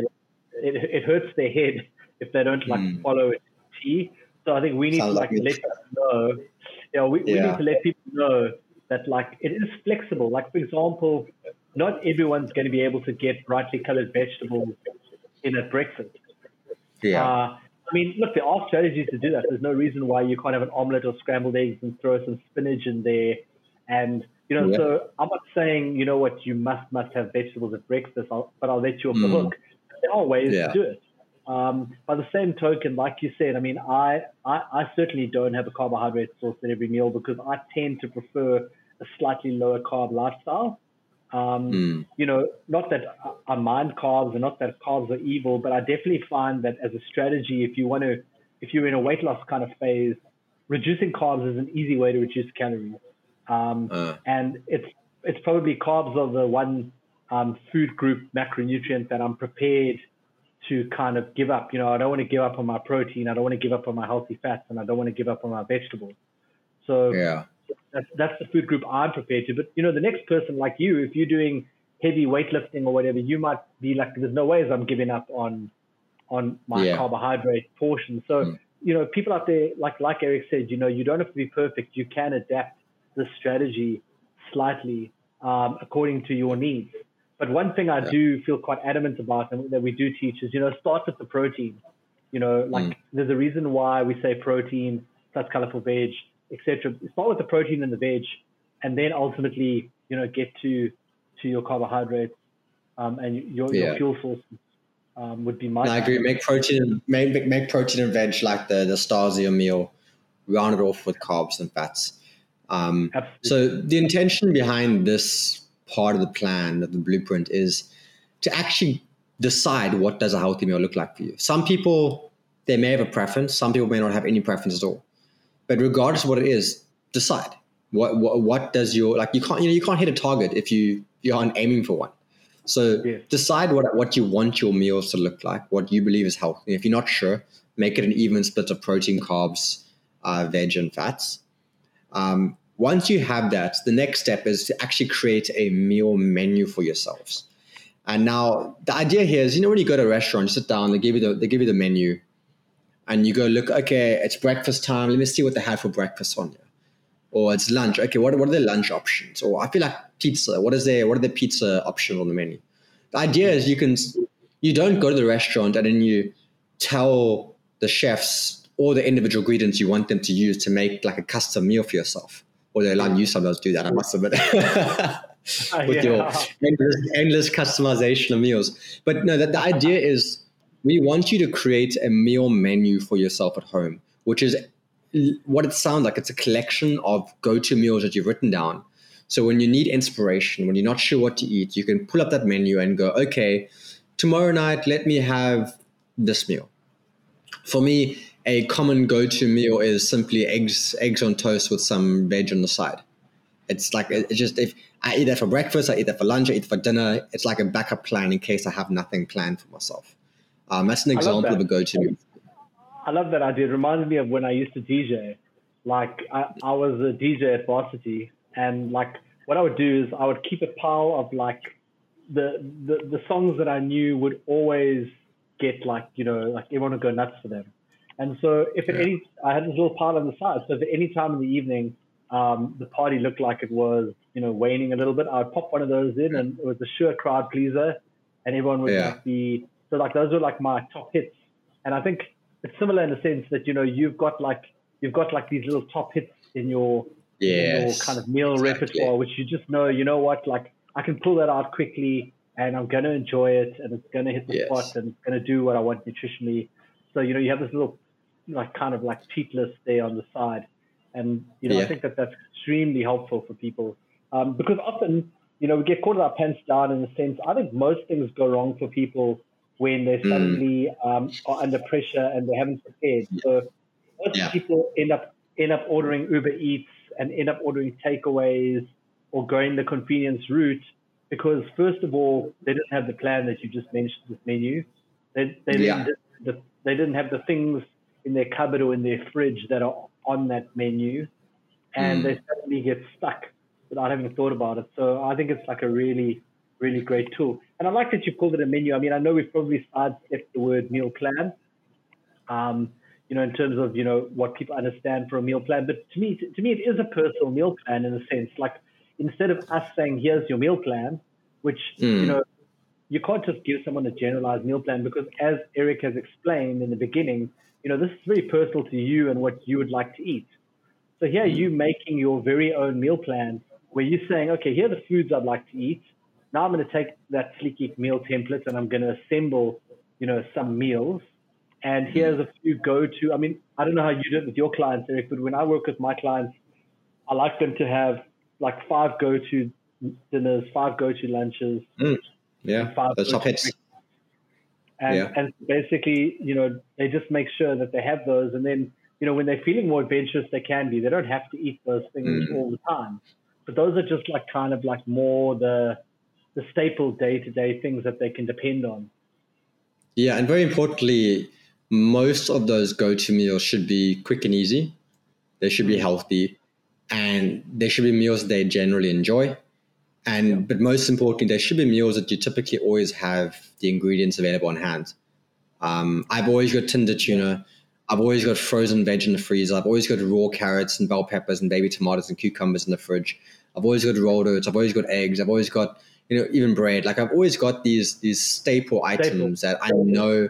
[SPEAKER 2] it, it hurts their head if they don't like
[SPEAKER 1] Hmm.
[SPEAKER 2] follow it T. So I think we need
[SPEAKER 1] Sounds
[SPEAKER 2] to
[SPEAKER 1] like
[SPEAKER 2] like let people know, you know, we, we need to let people know that like it is flexible. Like for example, not everyone's going to be able to get brightly colored vegetables in at breakfast.
[SPEAKER 1] Yeah.
[SPEAKER 2] Uh, I mean, look, there are strategies to do that. There's no reason why you can't have an omelet or scrambled eggs and throw some spinach in there. And, you know, yeah. so I'm not saying, you know what, you must, must have vegetables at breakfast, I'll, but I'll let you off mm. the hook. There are ways yeah. to do it. Um, by the same token, like you said, I mean, I, I, I certainly don't have a carbohydrate source at every meal because I tend to prefer a slightly lower carb lifestyle. Um, mm. You know, not that I mind carbs and not that carbs are evil, but I definitely find that as a strategy, if you want to, if you're in a weight loss kind of phase, reducing carbs is an easy way to reduce calories. Um, uh. And it's it's probably carbs are the one um, food group macronutrient that I'm prepared to kind of give up. You know, I don't want to give up on my protein. I don't want to give up on my healthy fats, and I don't want to give up on my vegetables. So
[SPEAKER 1] yeah,
[SPEAKER 2] that's that's the food group I'm prepared to. But you know, the next person like you, if you're doing heavy weightlifting or whatever, you might be like, there's no ways I'm giving up on on my yeah. carbohydrate portion. So mm. you know, people out there, like like Eric said, you know, you don't have to be perfect. You can adapt the strategy slightly um, according to your needs. But one thing I yeah. do feel quite adamant about and that we do teach is, you know, start with the protein. You know, like mm. there's a reason why we say protein plus colorful veg, etc. Start with the protein and the veg, and then ultimately, you know, get to to your carbohydrates um, and your, yeah. your fuel sources. Um, would be my.
[SPEAKER 1] No, I agree. Make protein, make, make protein and veg like the the stars of your meal. Round it off with carbs and fats. Um, so the intention behind this part of the plan, of the blueprint, is to actually decide what does a healthy meal look like for you. Some people they may have a preference. Some people may not have any preference at all. But regardless of what it is, decide what what, what does your like you can't you know you can't hit a target if you you aren't aiming for one. So yeah. decide what what you want your meals to look like, what you believe is healthy. If you're not sure, make it an even split of protein, carbs, uh, veg, and fats. Um, once you have that, the next step is to actually create a meal menu for yourselves. And now the idea here is, you know, when you go to a restaurant, you sit down, they give you the they give you the menu, and you go look. Okay, it's breakfast time. Let me see what they have for breakfast on here. Or it's lunch. Okay, what what are the lunch options? Or I feel like pizza. What is there? What are the pizza options on the menu? The idea is you can you don't go to the restaurant and then you tell the chefs all the individual ingredients you want them to use to make like a custom meal for yourself or they allow you sometimes do that, I must admit. with yeah. your endless, endless, customization of meals. But no, the, the idea is we want you to create a meal menu for yourself at home, which is what it sounds like. It's a collection of go to meals that you've written down. So when you need inspiration, when you're not sure what to eat, you can pull up that menu and go, okay, tomorrow night, let me have this meal. For me, a common go-to meal is simply eggs eggs on toast with some veg on the side. It's like it's just if I eat that for breakfast, I eat that for lunch, I eat for dinner. It's like a backup plan in case I have nothing planned for myself. Um, that's an example of a go-to.
[SPEAKER 2] I love that idea. It reminds me of when I used to DJ. Like I, I was a DJ at Varsity, and like what I would do is I would keep a pile of like the the, the songs that I knew would always get like you know like everyone would go nuts for them. And so if at any, I had this little pile on the side. So if at any time in the evening, um, the party looked like it was, you know, waning a little bit, I would pop one of those in and it was a sure crowd pleaser and everyone would yeah. be, so like those were like my top hits. And I think it's similar in the sense that, you know, you've got like, you've got like these little top hits in your, yes, in your kind of meal exactly. repertoire, which you just know, you know what, like I can pull that out quickly and I'm going to enjoy it and it's going to hit the yes. spot and it's going to do what I want nutritionally. So, you know, you have this little like kind of like cheat list there on the side. And, you know, yeah. I think that that's extremely helpful for people um, because often, you know, we get caught with our pants down in the sense, I think most things go wrong for people when they mm. suddenly um, are under pressure and they haven't prepared. So most yeah. people end up, end up ordering Uber Eats and end up ordering takeaways or going the convenience route because first of all, they didn't have the plan that you just mentioned, this menu. They, they, yeah. didn't, the, they didn't have the things in their cupboard or in their fridge that are on that menu, and mm. they suddenly get stuck without having thought about it. So I think it's like a really, really great tool. And I like that you called it a menu. I mean, I know we've probably sidestepped the word meal plan, um, you know, in terms of you know what people understand for a meal plan. But to me, to me, it is a personal meal plan in a sense. Like instead of us saying, "Here's your meal plan," which mm. you know you can't just give someone a generalized meal plan because as Eric has explained in the beginning, you know, this is very personal to you and what you would like to eat. So here you making your very own meal plan where you're saying, okay, here are the foods I'd like to eat. Now I'm going to take that Sleekgeek meal template and I'm going to assemble, you know, some meals. And here's a few go-to. I mean, I don't know how you do it with your clients, Eric, but when I work with my clients, I like them to have like five go-to dinners, five go-to lunches.
[SPEAKER 1] Mm. Yeah, five the top hits.
[SPEAKER 2] And, yeah. and basically, you know, they just make sure that they have those. And then, you know, when they're feeling more adventurous, they can be. They don't have to eat those things mm. all the time. But those are just like kind of like more the the staple day to day things that they can depend on.
[SPEAKER 1] Yeah, and very importantly, most of those go to meals should be quick and easy. They should be mm. healthy, and they should be meals they generally enjoy. And yeah. but most importantly, they should be meals that you typically always have the ingredients available on hand. Um, I've always got tinned tuna. I've always got frozen veg in the freezer. I've always got raw carrots and bell peppers and baby tomatoes and cucumbers in the fridge. I've always got rolled oats. I've always got eggs. I've always got you know even bread. Like I've always got these these staple items staple. that I know,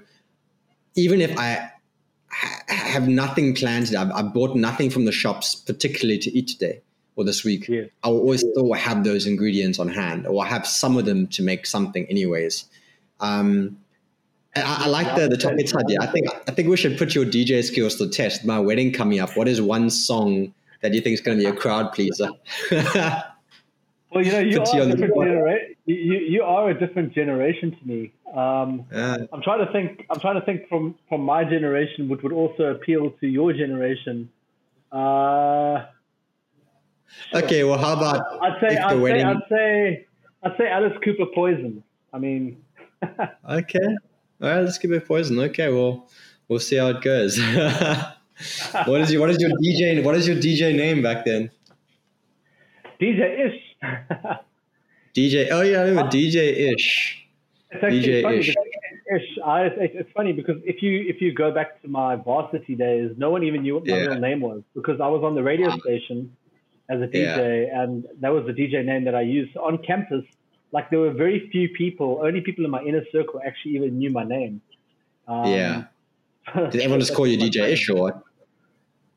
[SPEAKER 1] even if I ha- have nothing planned today, I've, I've bought nothing from the shops particularly to eat today or this week, yeah. I will always still have those ingredients on hand, or I have some of them to make something, anyways. Um, I, I, like the the top hits idea. I think I think we should put your DJ skills to the test. My wedding coming up. What is one song that you think is going to be a crowd pleaser?
[SPEAKER 2] well, you know, you are, a different genera- you, you are a different generation to me. Um, yeah. I'm trying to think. I'm trying to think from from my generation, which would also appeal to your generation. Uh,
[SPEAKER 1] Okay, well, how about
[SPEAKER 2] I'd say I'd say, I'd say I'd say Alice Cooper Poison. I mean,
[SPEAKER 1] okay, all right, let's give it Poison. Okay, well, we'll see how it goes. what is your what is your DJ what is your DJ name back then?
[SPEAKER 2] DJ Ish.
[SPEAKER 1] DJ. Oh yeah, I remember DJ Ish.
[SPEAKER 2] It's DJ funny Ish. Ish. I, it's, funny because if you if you go back to my varsity days, no one even knew what my yeah. real name was because I was on the radio station as a DJ, yeah. and that was the DJ name that I used on campus. Like there were very few people, only people in my inner circle actually even knew my name.
[SPEAKER 1] Um, yeah. Did everyone just call you DJ Ish or what?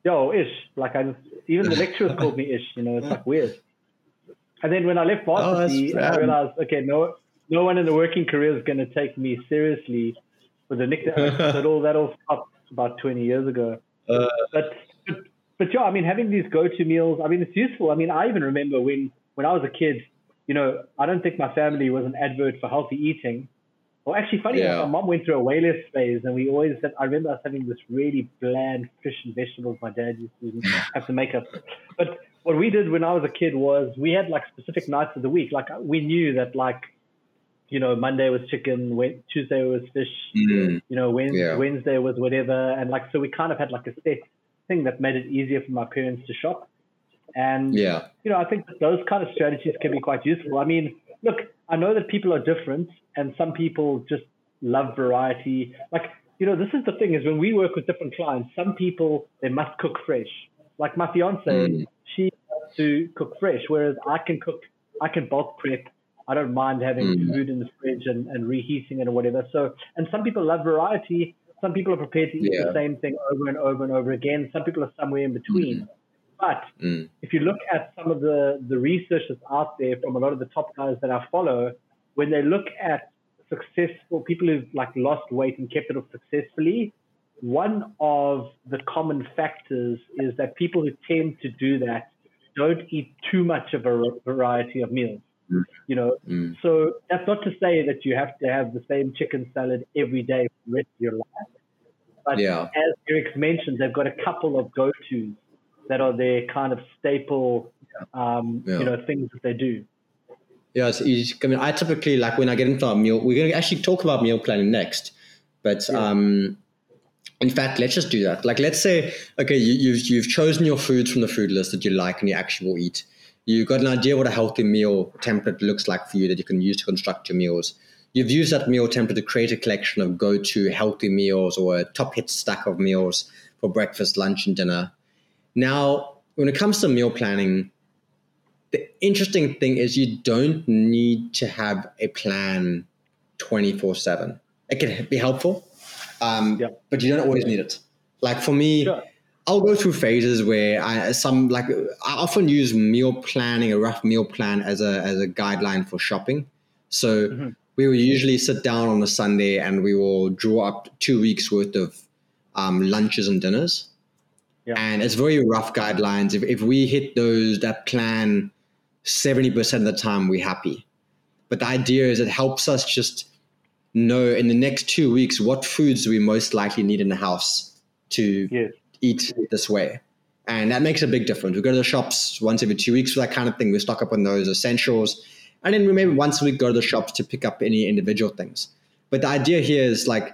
[SPEAKER 2] Yo, Ish. Like I just, even the lecturers called me Ish. You know, it's like weird. And then when I left oh, varsity, oh, I realized, okay, no, no one in the working career is going to take me seriously with the nickname. that all that all stopped about 20 years ago. Uh, but but yeah, I mean, having these go-to meals, I mean, it's useful. I mean, I even remember when when I was a kid, you know, I don't think my family was an advert for healthy eating. Well, actually, funny yeah. enough, my mom went through a waitlist phase, and we always said, I remember us having this really bland fish and vegetables my dad used to have to make us. But what we did when I was a kid was we had like specific nights of the week. Like we knew that like, you know, Monday was chicken, Tuesday was fish, mm. you know, Wednesday, yeah. Wednesday was whatever, and like so we kind of had like a set thing that made it easier for my parents to shop. And yeah, you know, I think those kind of strategies can be quite useful. I mean, look, I know that people are different, and some people just love variety. Like, you know, this is the thing: is when we work with different clients, some people they must cook fresh. Like my fiance, mm. To cook fresh, whereas I can cook, I can bulk prep. I don't mind having mm. food in the fridge and, and reheating it or whatever. So, and some people love variety, some people are prepared to eat yeah. the same thing over and over and over again. Some people are somewhere in between. Mm. But mm. if you look at some of the, the research that's out there from a lot of the top guys that I follow, when they look at successful people who've like lost weight and kept it off successfully, one of the common factors is that people who tend to do that don't eat too much of a variety of meals. Mm. You know, mm. so that's not to say that you have to have the same chicken salad every day for the rest of your life. But yeah. as Eric's mentioned, they've got a couple of go-tos that are their kind of staple, um, yeah. you know, things that they do.
[SPEAKER 1] Yeah, it's easy. I mean, I typically like when I get into our meal. We're going to actually talk about meal planning next, but yeah. um, in fact, let's just do that. Like, let's say, okay, you, you've you've chosen your foods from the food list that you like and you actually will eat You've got an idea what a healthy meal template looks like for you that you can use to construct your meals. You've used that meal template to create a collection of go to healthy meals or a top hit stack of meals for breakfast, lunch, and dinner. Now, when it comes to meal planning, the interesting thing is you don't need to have a plan 24 7 it can be helpful um,
[SPEAKER 2] Yeah.
[SPEAKER 1] but you don't always need it like for me
[SPEAKER 2] Sure.
[SPEAKER 1] I'll go through phases where I some like I often use meal planning, a rough meal plan as a as a guideline for shopping. So
[SPEAKER 2] Mhm.
[SPEAKER 1] we will usually sit down on a Sunday and we will draw up two weeks worth of um, lunches and dinners.
[SPEAKER 2] Yeah.
[SPEAKER 1] And it's very rough guidelines. If if we hit those that plan seventy percent of the time, we're happy. But the idea is it helps us just know in the next two weeks what foods we most likely need in the house to
[SPEAKER 2] Yes.
[SPEAKER 1] eat this way. And that makes a big difference. We go to the shops once every two weeks for that kind of thing. We stock up on those essentials. And then we maybe once a week go to the shops to pick up any individual things. But the idea here is like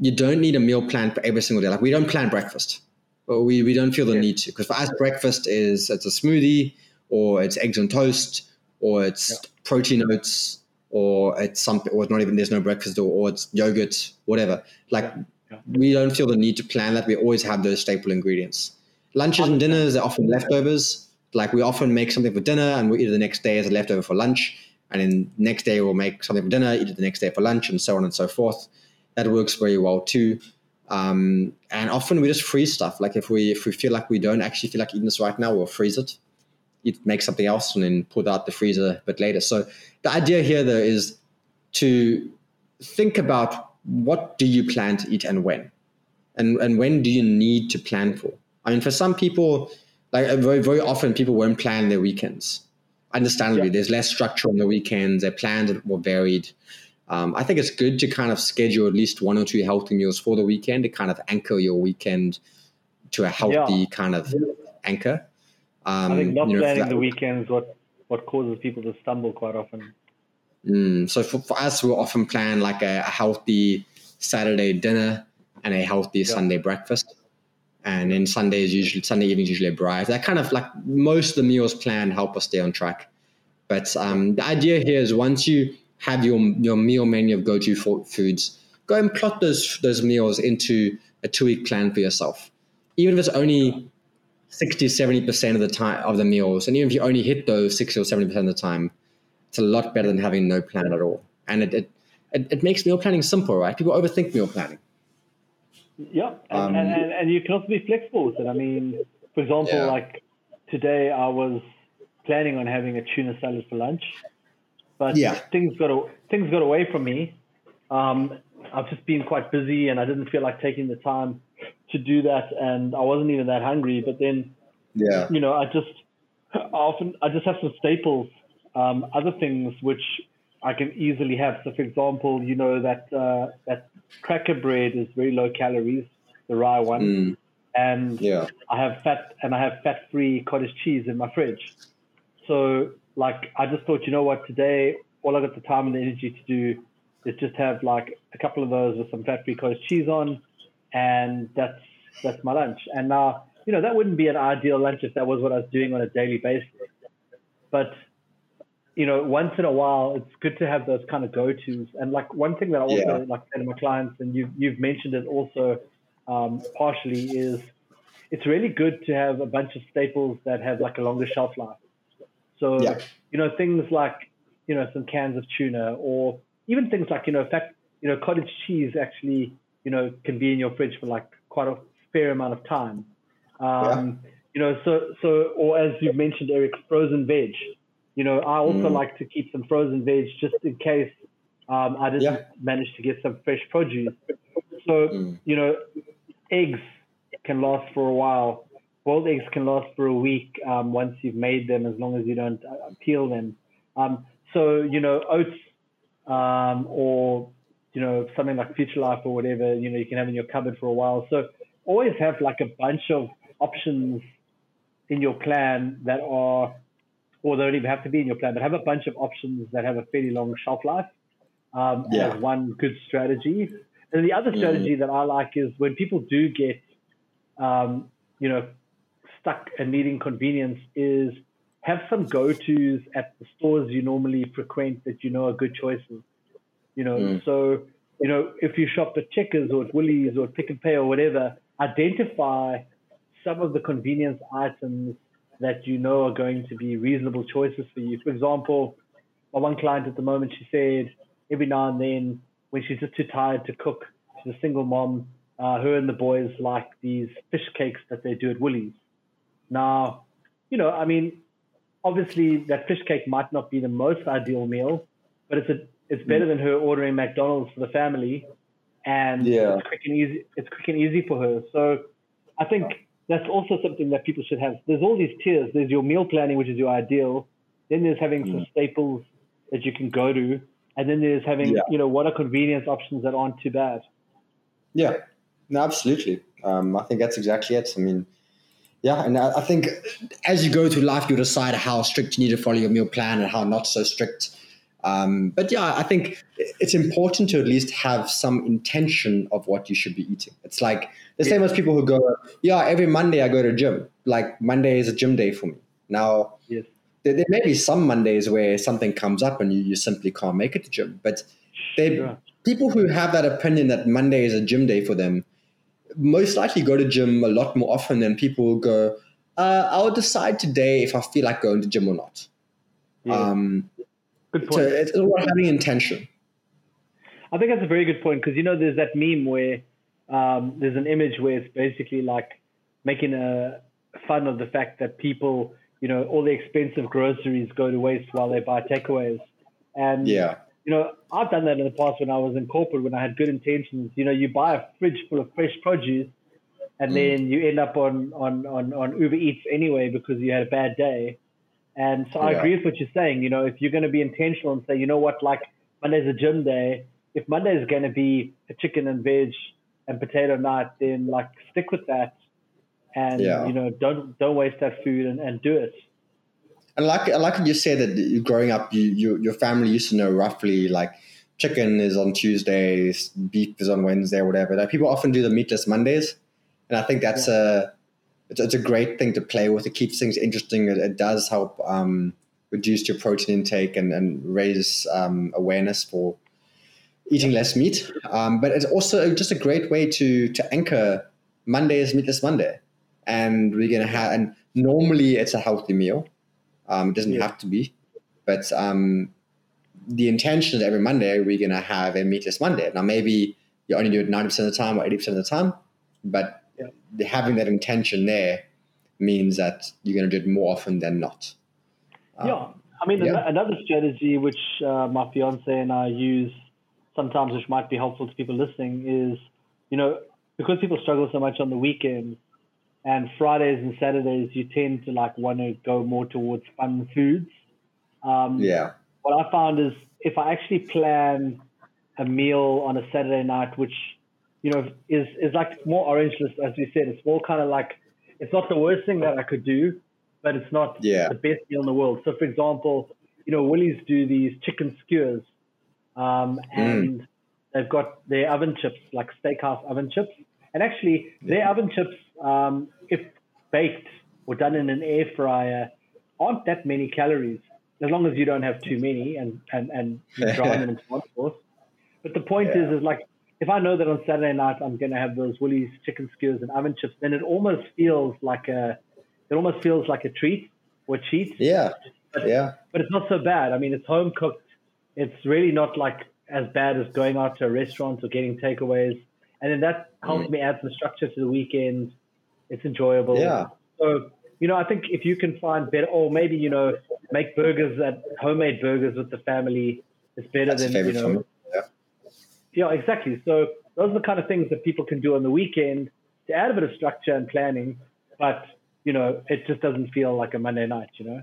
[SPEAKER 1] you don't need a meal plan for every single day. Like we don't plan breakfast. But we, we don't feel the need to. Because for us breakfast is it's a smoothie or it's eggs and toast or it's
[SPEAKER 2] Yeah.
[SPEAKER 1] protein oats or it's something or it's not even there's no breakfast or, or it's yogurt, whatever. Like
[SPEAKER 2] Yeah. Yeah.
[SPEAKER 1] we don't feel the need to plan that. We always have those staple ingredients. Lunches and dinners are often leftovers. Like we often make something for dinner and we eat it the next day as a leftover for lunch. And then next day we'll make something for dinner, eat it the next day for lunch, and so on and so forth. That works very well too. Um, and often we just freeze stuff. Like if we if we feel like we don't actually feel like eating this right now, we'll freeze it. Eat make something else and then pull out the freezer a bit later. So the idea here though is to think about what do you plan to eat and when, and and when do you need to plan for. I mean, for some people, like uh, very very often, people won't plan their weekends. Understandably,
[SPEAKER 2] Yeah.
[SPEAKER 1] there's less structure on the weekends. Their plans are more varied. Um, I think it's good to kind of schedule at least one or two healthy meals for the weekend to kind of anchor your weekend to a healthy
[SPEAKER 2] Yeah.
[SPEAKER 1] kind of anchor. Um,
[SPEAKER 2] I think not
[SPEAKER 1] you know,
[SPEAKER 2] planning
[SPEAKER 1] that-
[SPEAKER 2] the weekends what what causes people to stumble quite often.
[SPEAKER 1] Mm, so for, for us, we'll often plan like a, a healthy Saturday dinner and a healthy Sunday breakfast. And then Sunday is usually Sunday evening is usually a braai. That kind of like most of the meals planned help us stay on track. But um, the idea here is once you have your your meal menu of go to foods, go and plot those those meals into a two week plan for yourself. Even if it's only 60 70 percent of the time of the meals, and even if you only hit those 60 or 70 percent of the time, it's a lot better than having no plan at all. And it, it, it, it makes meal planning simple, right? People overthink meal planning.
[SPEAKER 2] Yeah, and,
[SPEAKER 1] Um,
[SPEAKER 2] and, and, and you can also be flexible with it. I mean, for example,
[SPEAKER 1] Yeah.
[SPEAKER 2] like today I was planning on having a tuna salad for lunch, but
[SPEAKER 1] Yeah.
[SPEAKER 2] things got things got away from me. Um, I've just been quite busy, and I didn't feel like taking the time to do that, and I wasn't even that hungry. But then
[SPEAKER 1] Yeah.
[SPEAKER 2] you know, I just I often I just have some staples, um, other things which I can easily have. So, for example, you know that uh, that cracker bread is very low calories, the rye one,
[SPEAKER 1] Mm,
[SPEAKER 2] and
[SPEAKER 1] yeah.
[SPEAKER 2] I have fat and I have fat free cottage cheese in my fridge. So, like, I just thought, you know what, today all I got the time and the energy to do is just have like a couple of those with some fat free cottage cheese on, and that's that's my lunch. And now, you know, that wouldn't be an ideal lunch if that was what I was doing on a daily basis. But you know, once in a while, it's good to have those kind of go-tos. And like one thing that I also
[SPEAKER 1] Yeah.
[SPEAKER 2] like say to my clients, and you've you've mentioned it also um, partially, is it's really good to have a bunch of staples that have like a longer shelf life. So
[SPEAKER 1] Yeah.
[SPEAKER 2] you know things like you know some cans of tuna, or even things like you know fat, you know cottage cheese actually you know can be in your fridge for like quite a fair amount of time. Um, You know, so so or as you've mentioned, Eric, frozen veg. You know, I also
[SPEAKER 1] Mm.
[SPEAKER 2] like to keep some frozen veg just in case um, I didn't
[SPEAKER 1] Yeah.
[SPEAKER 2] manage to get some fresh produce. So
[SPEAKER 1] Mm.
[SPEAKER 2] you know, eggs can last for a while. Boiled eggs can last for a week um, once you've made them, as long as you don't uh, peel them. Um, so you know, oats um, or you know something like Future Life or whatever, you know, you can have in your cupboard for a while. So always have like a bunch of options in your plan that are, or they don't even have to be in your plan, but have a bunch of options that have a fairly long shelf life um,
[SPEAKER 1] Yeah.
[SPEAKER 2] as one good strategy. And the other
[SPEAKER 1] Mm.
[SPEAKER 2] strategy that I like is when people do get, um, you know, stuck and needing convenience is have some go-tos at the stores you normally frequent that you know are good choices. You know,
[SPEAKER 1] Mm.
[SPEAKER 2] so you know if you shop at Checkers or at Woolies or Pick n Pay or whatever, identify some of the convenience items that you know are going to be reasonable choices for you. For example, my one client at the moment, she said every now and then when she's just too tired to cook, she's a single mom. Uh, her and the boys like these fish cakes that they do at Woolies. Now, you know, I mean, obviously that fish cake might not be the most ideal meal, but it's a it's better mm. than her ordering McDonald's for the family, and yeah. it's quick and easy. It's quick and easy for her. So, I think that's also something that people should have. There's all these tiers. There's your meal planning, which is your ideal. Then there's having mm. some staples that you can go to, and then there's having yeah. you know what are convenience options that aren't too bad.
[SPEAKER 1] Yeah, no, absolutely. Um, I think that's exactly it. I mean, yeah, and I, I think as you go through life, you decide how strict you need to follow your meal plan and how not so strict. Um, but yeah, I think it's important to at least have some intention of what you should be eating. It's like the same as people who go, yeah, every Monday I go to gym. Like Monday is a gym day for me. Now,
[SPEAKER 2] yes.
[SPEAKER 1] there, there, may be some Mondays where something comes up and you, you simply can't make it to gym. But they, people who have that opinion that Monday is a gym day for them most likely go to gym a lot more often than people who go, uh, I'll decide today if I feel like going to gym or not. Yeah. Um,
[SPEAKER 2] Good point.
[SPEAKER 1] So it's all about having intention.
[SPEAKER 2] I think that's a very good point because you know there's that meme where um, there's an image where it's basically like making a fun of the fact that people, you know, all the expensive groceries go to waste while they buy takeaways. And
[SPEAKER 1] yeah,
[SPEAKER 2] you know, I've done that in the past when I was in corporate when I had good intentions. You know, you buy a fridge full of fresh produce and mm. then you end up on, on, on, on Uber Eats anyway because you had a bad day. And so I agree with what you're saying. You know, if you're going to be intentional and say, you know what, like Monday's a gym day, if Monday is going to be a chicken and veg and potato night, then like stick with that, and yeah. you know, don't don't waste that food and, and do it.
[SPEAKER 1] And like I like you said that growing up, you, you your family used to know roughly like chicken is on Tuesdays, beef is on Wednesday, or whatever. Like people often do the meatless Mondays, and I think that's yeah. a it's, it's, a great thing to play with. It keeps things interesting. It, it does help um, reduce your protein intake and, and raise um, awareness for eating less meat. Um, but it's also just a great way to to anchor Monday is meatless Monday, and we're gonna have. And normally it's a healthy meal. Um, it doesn't yeah. have to be, but um, the intention is every Monday we're gonna have a meatless Monday. Now maybe you only do it ninety percent of the time or eighty percent of the time, but having that intention there means that you're going to do it more often than not.
[SPEAKER 2] Um, yeah. I mean, yeah. another strategy which uh, my fiance and I use sometimes, which might be helpful to people listening, is you know because people struggle so much on the weekend and Fridays and Saturdays, you tend to like want to go more towards fun foods. Um,
[SPEAKER 1] yeah.
[SPEAKER 2] What I found is if I actually plan a meal on a Saturday night, which you know, is is like more orange list, as we said. It's more kind of like it's not the worst thing that I could do, but it's not
[SPEAKER 1] yeah.
[SPEAKER 2] the best meal in the world. So, for example, you know, Woolies do these chicken skewers, um, hmm. and mm. they've got their oven chips, like steakhouse oven chips. And actually, their yeah. oven chips, um, if baked or done in an air fryer, aren't that many calories, as long as you don't have too many and and and dry them in of course. But the point yeah. is, is like if I know that on Saturday night I'm going to have those Woolies chicken skewers and oven chips, then it almost feels like a, it almost feels like a treat or cheat.
[SPEAKER 1] Yeah.
[SPEAKER 2] But,
[SPEAKER 1] yeah.
[SPEAKER 2] But it's not so bad. I mean, it's home cooked. It's really not like as bad as going out to a restaurant or getting takeaways. And then that helps mm. me add some structure to the weekend. It's enjoyable.
[SPEAKER 1] Yeah.
[SPEAKER 2] So, you know, I think if you can find better, or maybe, you know, make burgers at homemade burgers with the family, it's better
[SPEAKER 1] That's
[SPEAKER 2] than, you know, yeah, exactly. So those are the kind of things that people can do on the weekend to add a bit of structure and planning, but you know, it just doesn't feel like a Monday night, you know?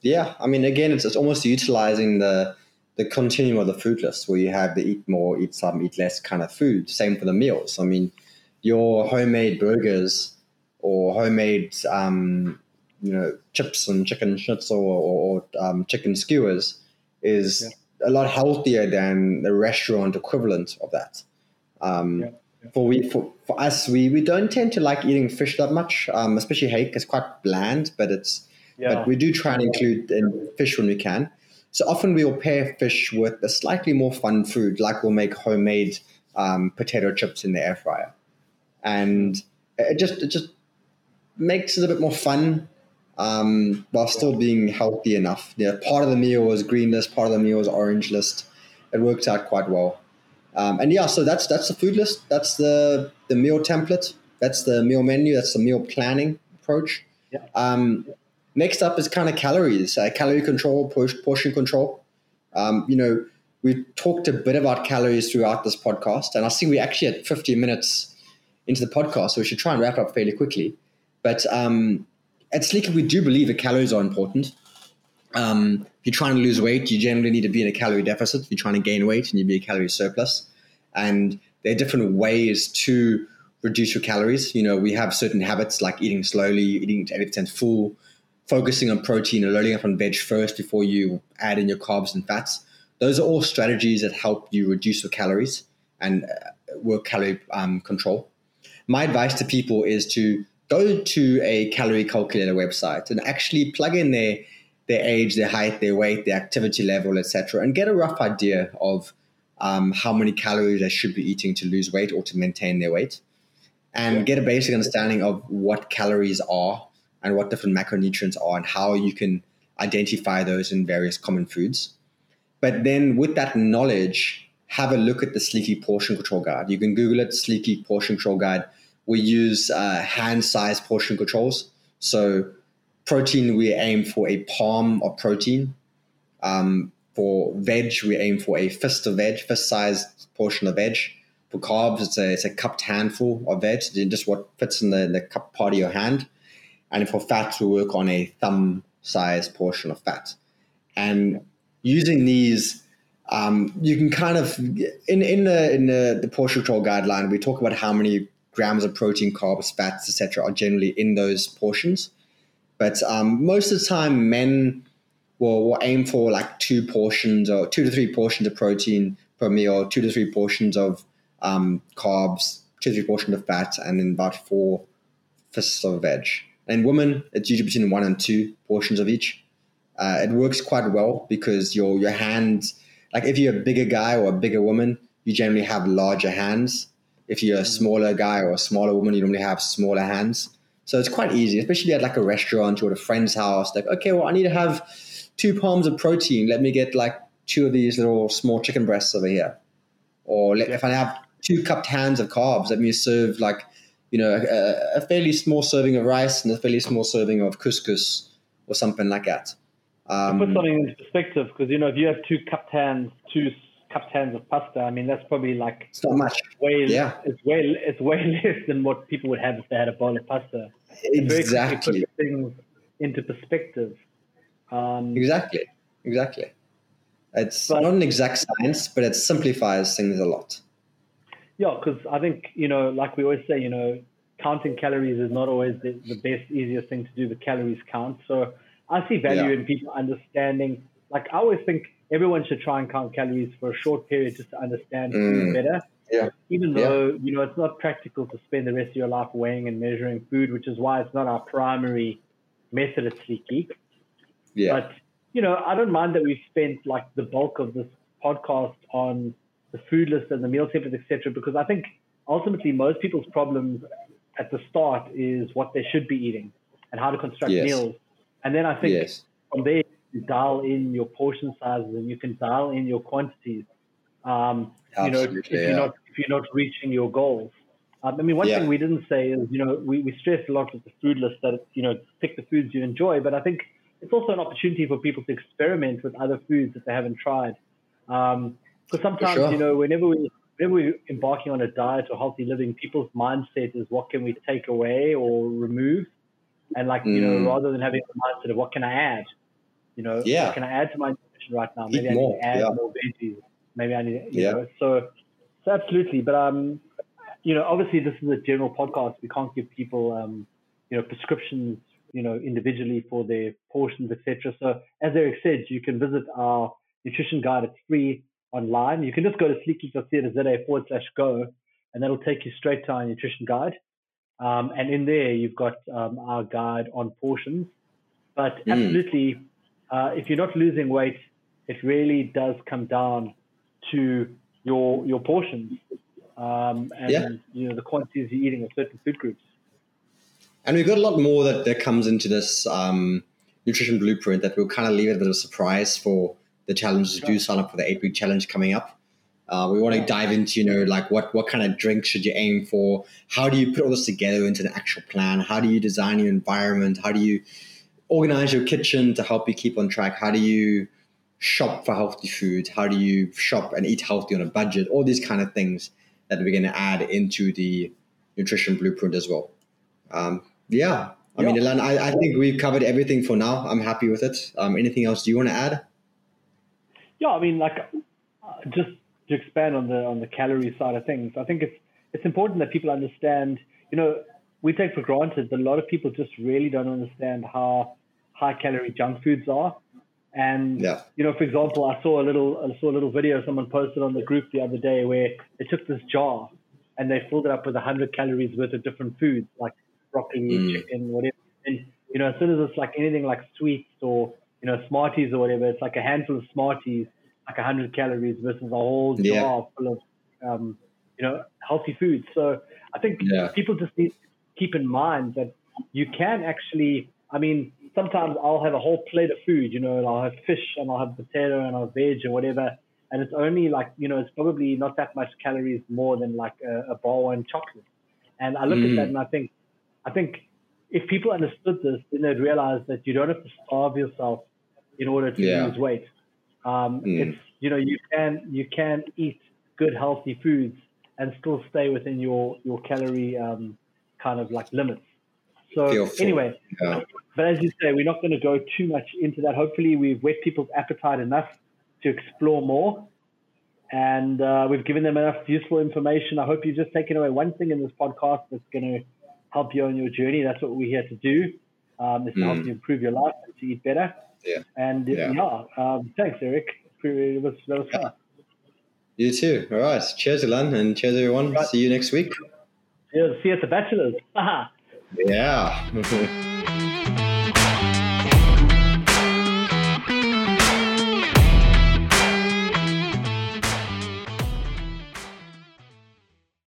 [SPEAKER 1] Yeah. I mean, again, it's, it's almost utilizing the, the continuum of the food list where you have the eat more, eat some, eat less kind of food. Same for the meals. I mean, your homemade burgers or homemade, um, you know, chips and chicken schnitzel or, or um, chicken skewers is yeah a lot healthier than the restaurant equivalent of that. Um, yeah, yeah. For we for, for us, we, we don't tend to like eating fish that much, um, especially hake. It's quite bland, but it's yeah. but we do try and include in fish when we can. So often we'll pair fish with a slightly more fun food, like we'll make homemade um, potato chips in the air fryer, and it just it just makes it a bit more fun. Um, while still being healthy enough. Yeah, part of the meal was green list, part of the meal was orange list. It worked out quite well. Um, and yeah, so that's that's the food list. That's the the meal template. That's the meal menu. That's the meal planning approach.
[SPEAKER 2] Yeah.
[SPEAKER 1] Um, next up is kind of calories, uh, calorie control, portion control. Um, you know, we talked a bit about calories throughout this podcast, and I see we actually at 15 minutes into the podcast, so we should try and wrap up fairly quickly. But um, at Sleekgeek, we do believe that calories are important. Um, if you're trying to lose weight, you generally need to be in a calorie deficit. If you're trying to gain weight, you need to be a calorie surplus. And there are different ways to reduce your calories. You know, we have certain habits like eating slowly, eating to 80% full, focusing on protein and loading up on veg first before you add in your carbs and fats. Those are all strategies that help you reduce your calories and uh, work calorie um, control. My advice to people is to go to a calorie calculator website and actually plug in their their age, their height, their weight, their activity level, etc., and get a rough idea of um, how many calories they should be eating to lose weight or to maintain their weight, and yeah. get a basic understanding of what calories are and what different macronutrients are and how you can identify those in various common foods. But then, with that knowledge, have a look at the Sleekgeek Portion Control Guide. You can Google it, Sleekgeek Portion Control Guide we use uh, hand sized portion controls. So, protein, we aim for a palm of protein. Um, for veg, we aim for a fist of veg, fist sized portion of veg. For carbs, it's a, it's a cupped handful of veg, just what fits in the, the cup part of your hand. And for fat, we work on a thumb sized portion of fat. And using these, um, you can kind of in in the in the, the portion control guideline, we talk about how many grams of protein, carbs, fats, etc., are generally in those portions. But um, most of the time, men will, will, aim for like two portions or two to three portions of protein per meal, two to three portions of um, carbs, two to three portions of fat, and then about four fists of veg. And women, it's usually between one and two portions of each. Uh, it works quite well because your your hands, like if you're a bigger guy or a bigger woman, you generally have larger hands if you're a mm. smaller guy or a smaller woman, you normally have smaller hands. So it's quite easy, especially at like a restaurant or at a friend's house. Like, okay, well, I need to have two palms of protein. Let me get like two of these little small chicken breasts over here. Or let, if I have two cupped hands of carbs, let me serve like, you know, a, a fairly small serving of rice and a fairly small serving of couscous or something like that.
[SPEAKER 2] Um, put something into perspective, because you know, if you have two cupped hands, two cupped hands of pasta. I mean, that's probably like
[SPEAKER 1] it's not much.
[SPEAKER 2] Way, yeah, it's way it's way less than what people would have if they had a bowl of pasta.
[SPEAKER 1] Exactly.
[SPEAKER 2] Things into perspective. Um,
[SPEAKER 1] exactly. Exactly. It's but, not an exact science, but it simplifies things a lot.
[SPEAKER 2] Yeah, because I think you know, like we always say, you know, counting calories is not always the, the best, easiest thing to do. The calories count. So I see value yeah. in people understanding. Like I always think everyone should try and count calories for a short period just to understand mm. food better.
[SPEAKER 1] Yeah.
[SPEAKER 2] Even though, yeah. you know, it's not practical to spend the rest of your life weighing and measuring food, which is why it's not our primary method at Sleekgeek.
[SPEAKER 1] Yeah.
[SPEAKER 2] But, you know, I don't mind that we've spent like the bulk of this podcast on the food list and the meal template, etc., because I think ultimately most people's problems at the start is what they should be eating and how to construct yes. meals. And then I think yes. from there dial in your portion sizes and you can dial in your quantities. Um, you know, if you're not if you're not reaching your goals. Um, I mean, one yeah. thing we didn't say is, you know, we, we stressed a lot with the food list that, you know, pick the foods you enjoy, but I think it's also an opportunity for people to experiment with other foods that they haven't tried. Because um, sometimes, sure. you know, whenever we whenever we're embarking on a diet or healthy living, people's mindset is what can we take away or remove, and like mm. you know, mm. rather than having a mindset of what can I add, you know,
[SPEAKER 1] yeah.
[SPEAKER 2] can I add to my nutrition right now? Maybe Eat I
[SPEAKER 1] more.
[SPEAKER 2] need to add
[SPEAKER 1] yeah.
[SPEAKER 2] more veggies. Maybe I need, you yeah. know, so, so absolutely. But, um, you know, obviously this is a general podcast. We can't give people, um, you know, prescriptions, you know, individually for their portions, etc. So as Eric said, you can visit our nutrition guide. It's free online. You can just go to sleekgeek.co.za forward slash go, and that'll take you straight to our nutrition guide. Um, and in there, you've got um, our guide on portions. But mm. Uh, if you're not losing weight, it really does come down to your your portions um, and
[SPEAKER 1] yeah.
[SPEAKER 2] you know the quantities you're eating of certain food groups.
[SPEAKER 1] and we've got a lot more that, that comes into this um, nutrition blueprint that we'll kind of leave it a bit of a surprise for the challengers who do sign up for the eight week challenge coming up. Uh, we want to dive into, you know, like what what kind of drinks should you aim for? How do you put all this together into an actual plan? How do you design your environment? How do you organize your kitchen to help you keep on track? How do you shop for healthy food? How do you shop and eat healthy on a budget? All these kind of things that we're going to add into the nutrition blueprint as well. Um, yeah, I yeah. mean, Elan, I, I, think we've covered everything for now. I'm happy with it. Um, anything else do you want to add?
[SPEAKER 2] Yeah, I mean, like uh, just to expand on the on the calorie side of things, I think it's it's important that people understand. You know, we take for granted that a lot of people just really don't understand how high calorie junk foods are. And yeah. you know, for example, I saw a little I saw a little video someone posted on the group the other day where they took this jar and they filled it up with 100 calories worth of different foods like broccoli, mm. chicken, whatever. And you know, as soon as it's like anything like sweets or you know Smarties or whatever, it's like a handful of Smarties, like 100 calories versus a whole jar yeah. full of um, you know healthy foods. So I think yeah. people just need to keep in mind that you can actually. I mean, sometimes I'll have a whole plate of food. You know, and I'll have fish and I'll have potato and I'll have veg or whatever and it's only like you know it's probably not that much calories more than like a, a bar and chocolate. And I look mm. at that and I think, I think if people understood this, then they'd realize that you don't have to starve yourself in order to yeah. lose weight. Um, mm. It's you know you can you can eat good healthy foods and still stay within your your calorie um, kind of like limits. So anyway, yeah. but as you say, we're not going to go too much into that. Hopefully, we've whet people's appetite enough to explore more. And uh, we've given them enough useful information. I hope you've just taken away one thing in this podcast that's going to help you on your journey. That's what we're here to do, um, is to mm. help you improve your life and to eat better.
[SPEAKER 1] Yeah.
[SPEAKER 2] And yeah, yeah um, thanks, Eric. It was, that was fun.
[SPEAKER 1] You too. All right. Cheers, Elan, and cheers, everyone. Right. See you next week.
[SPEAKER 2] Yeah, see you at the Bachelors.
[SPEAKER 1] yeah.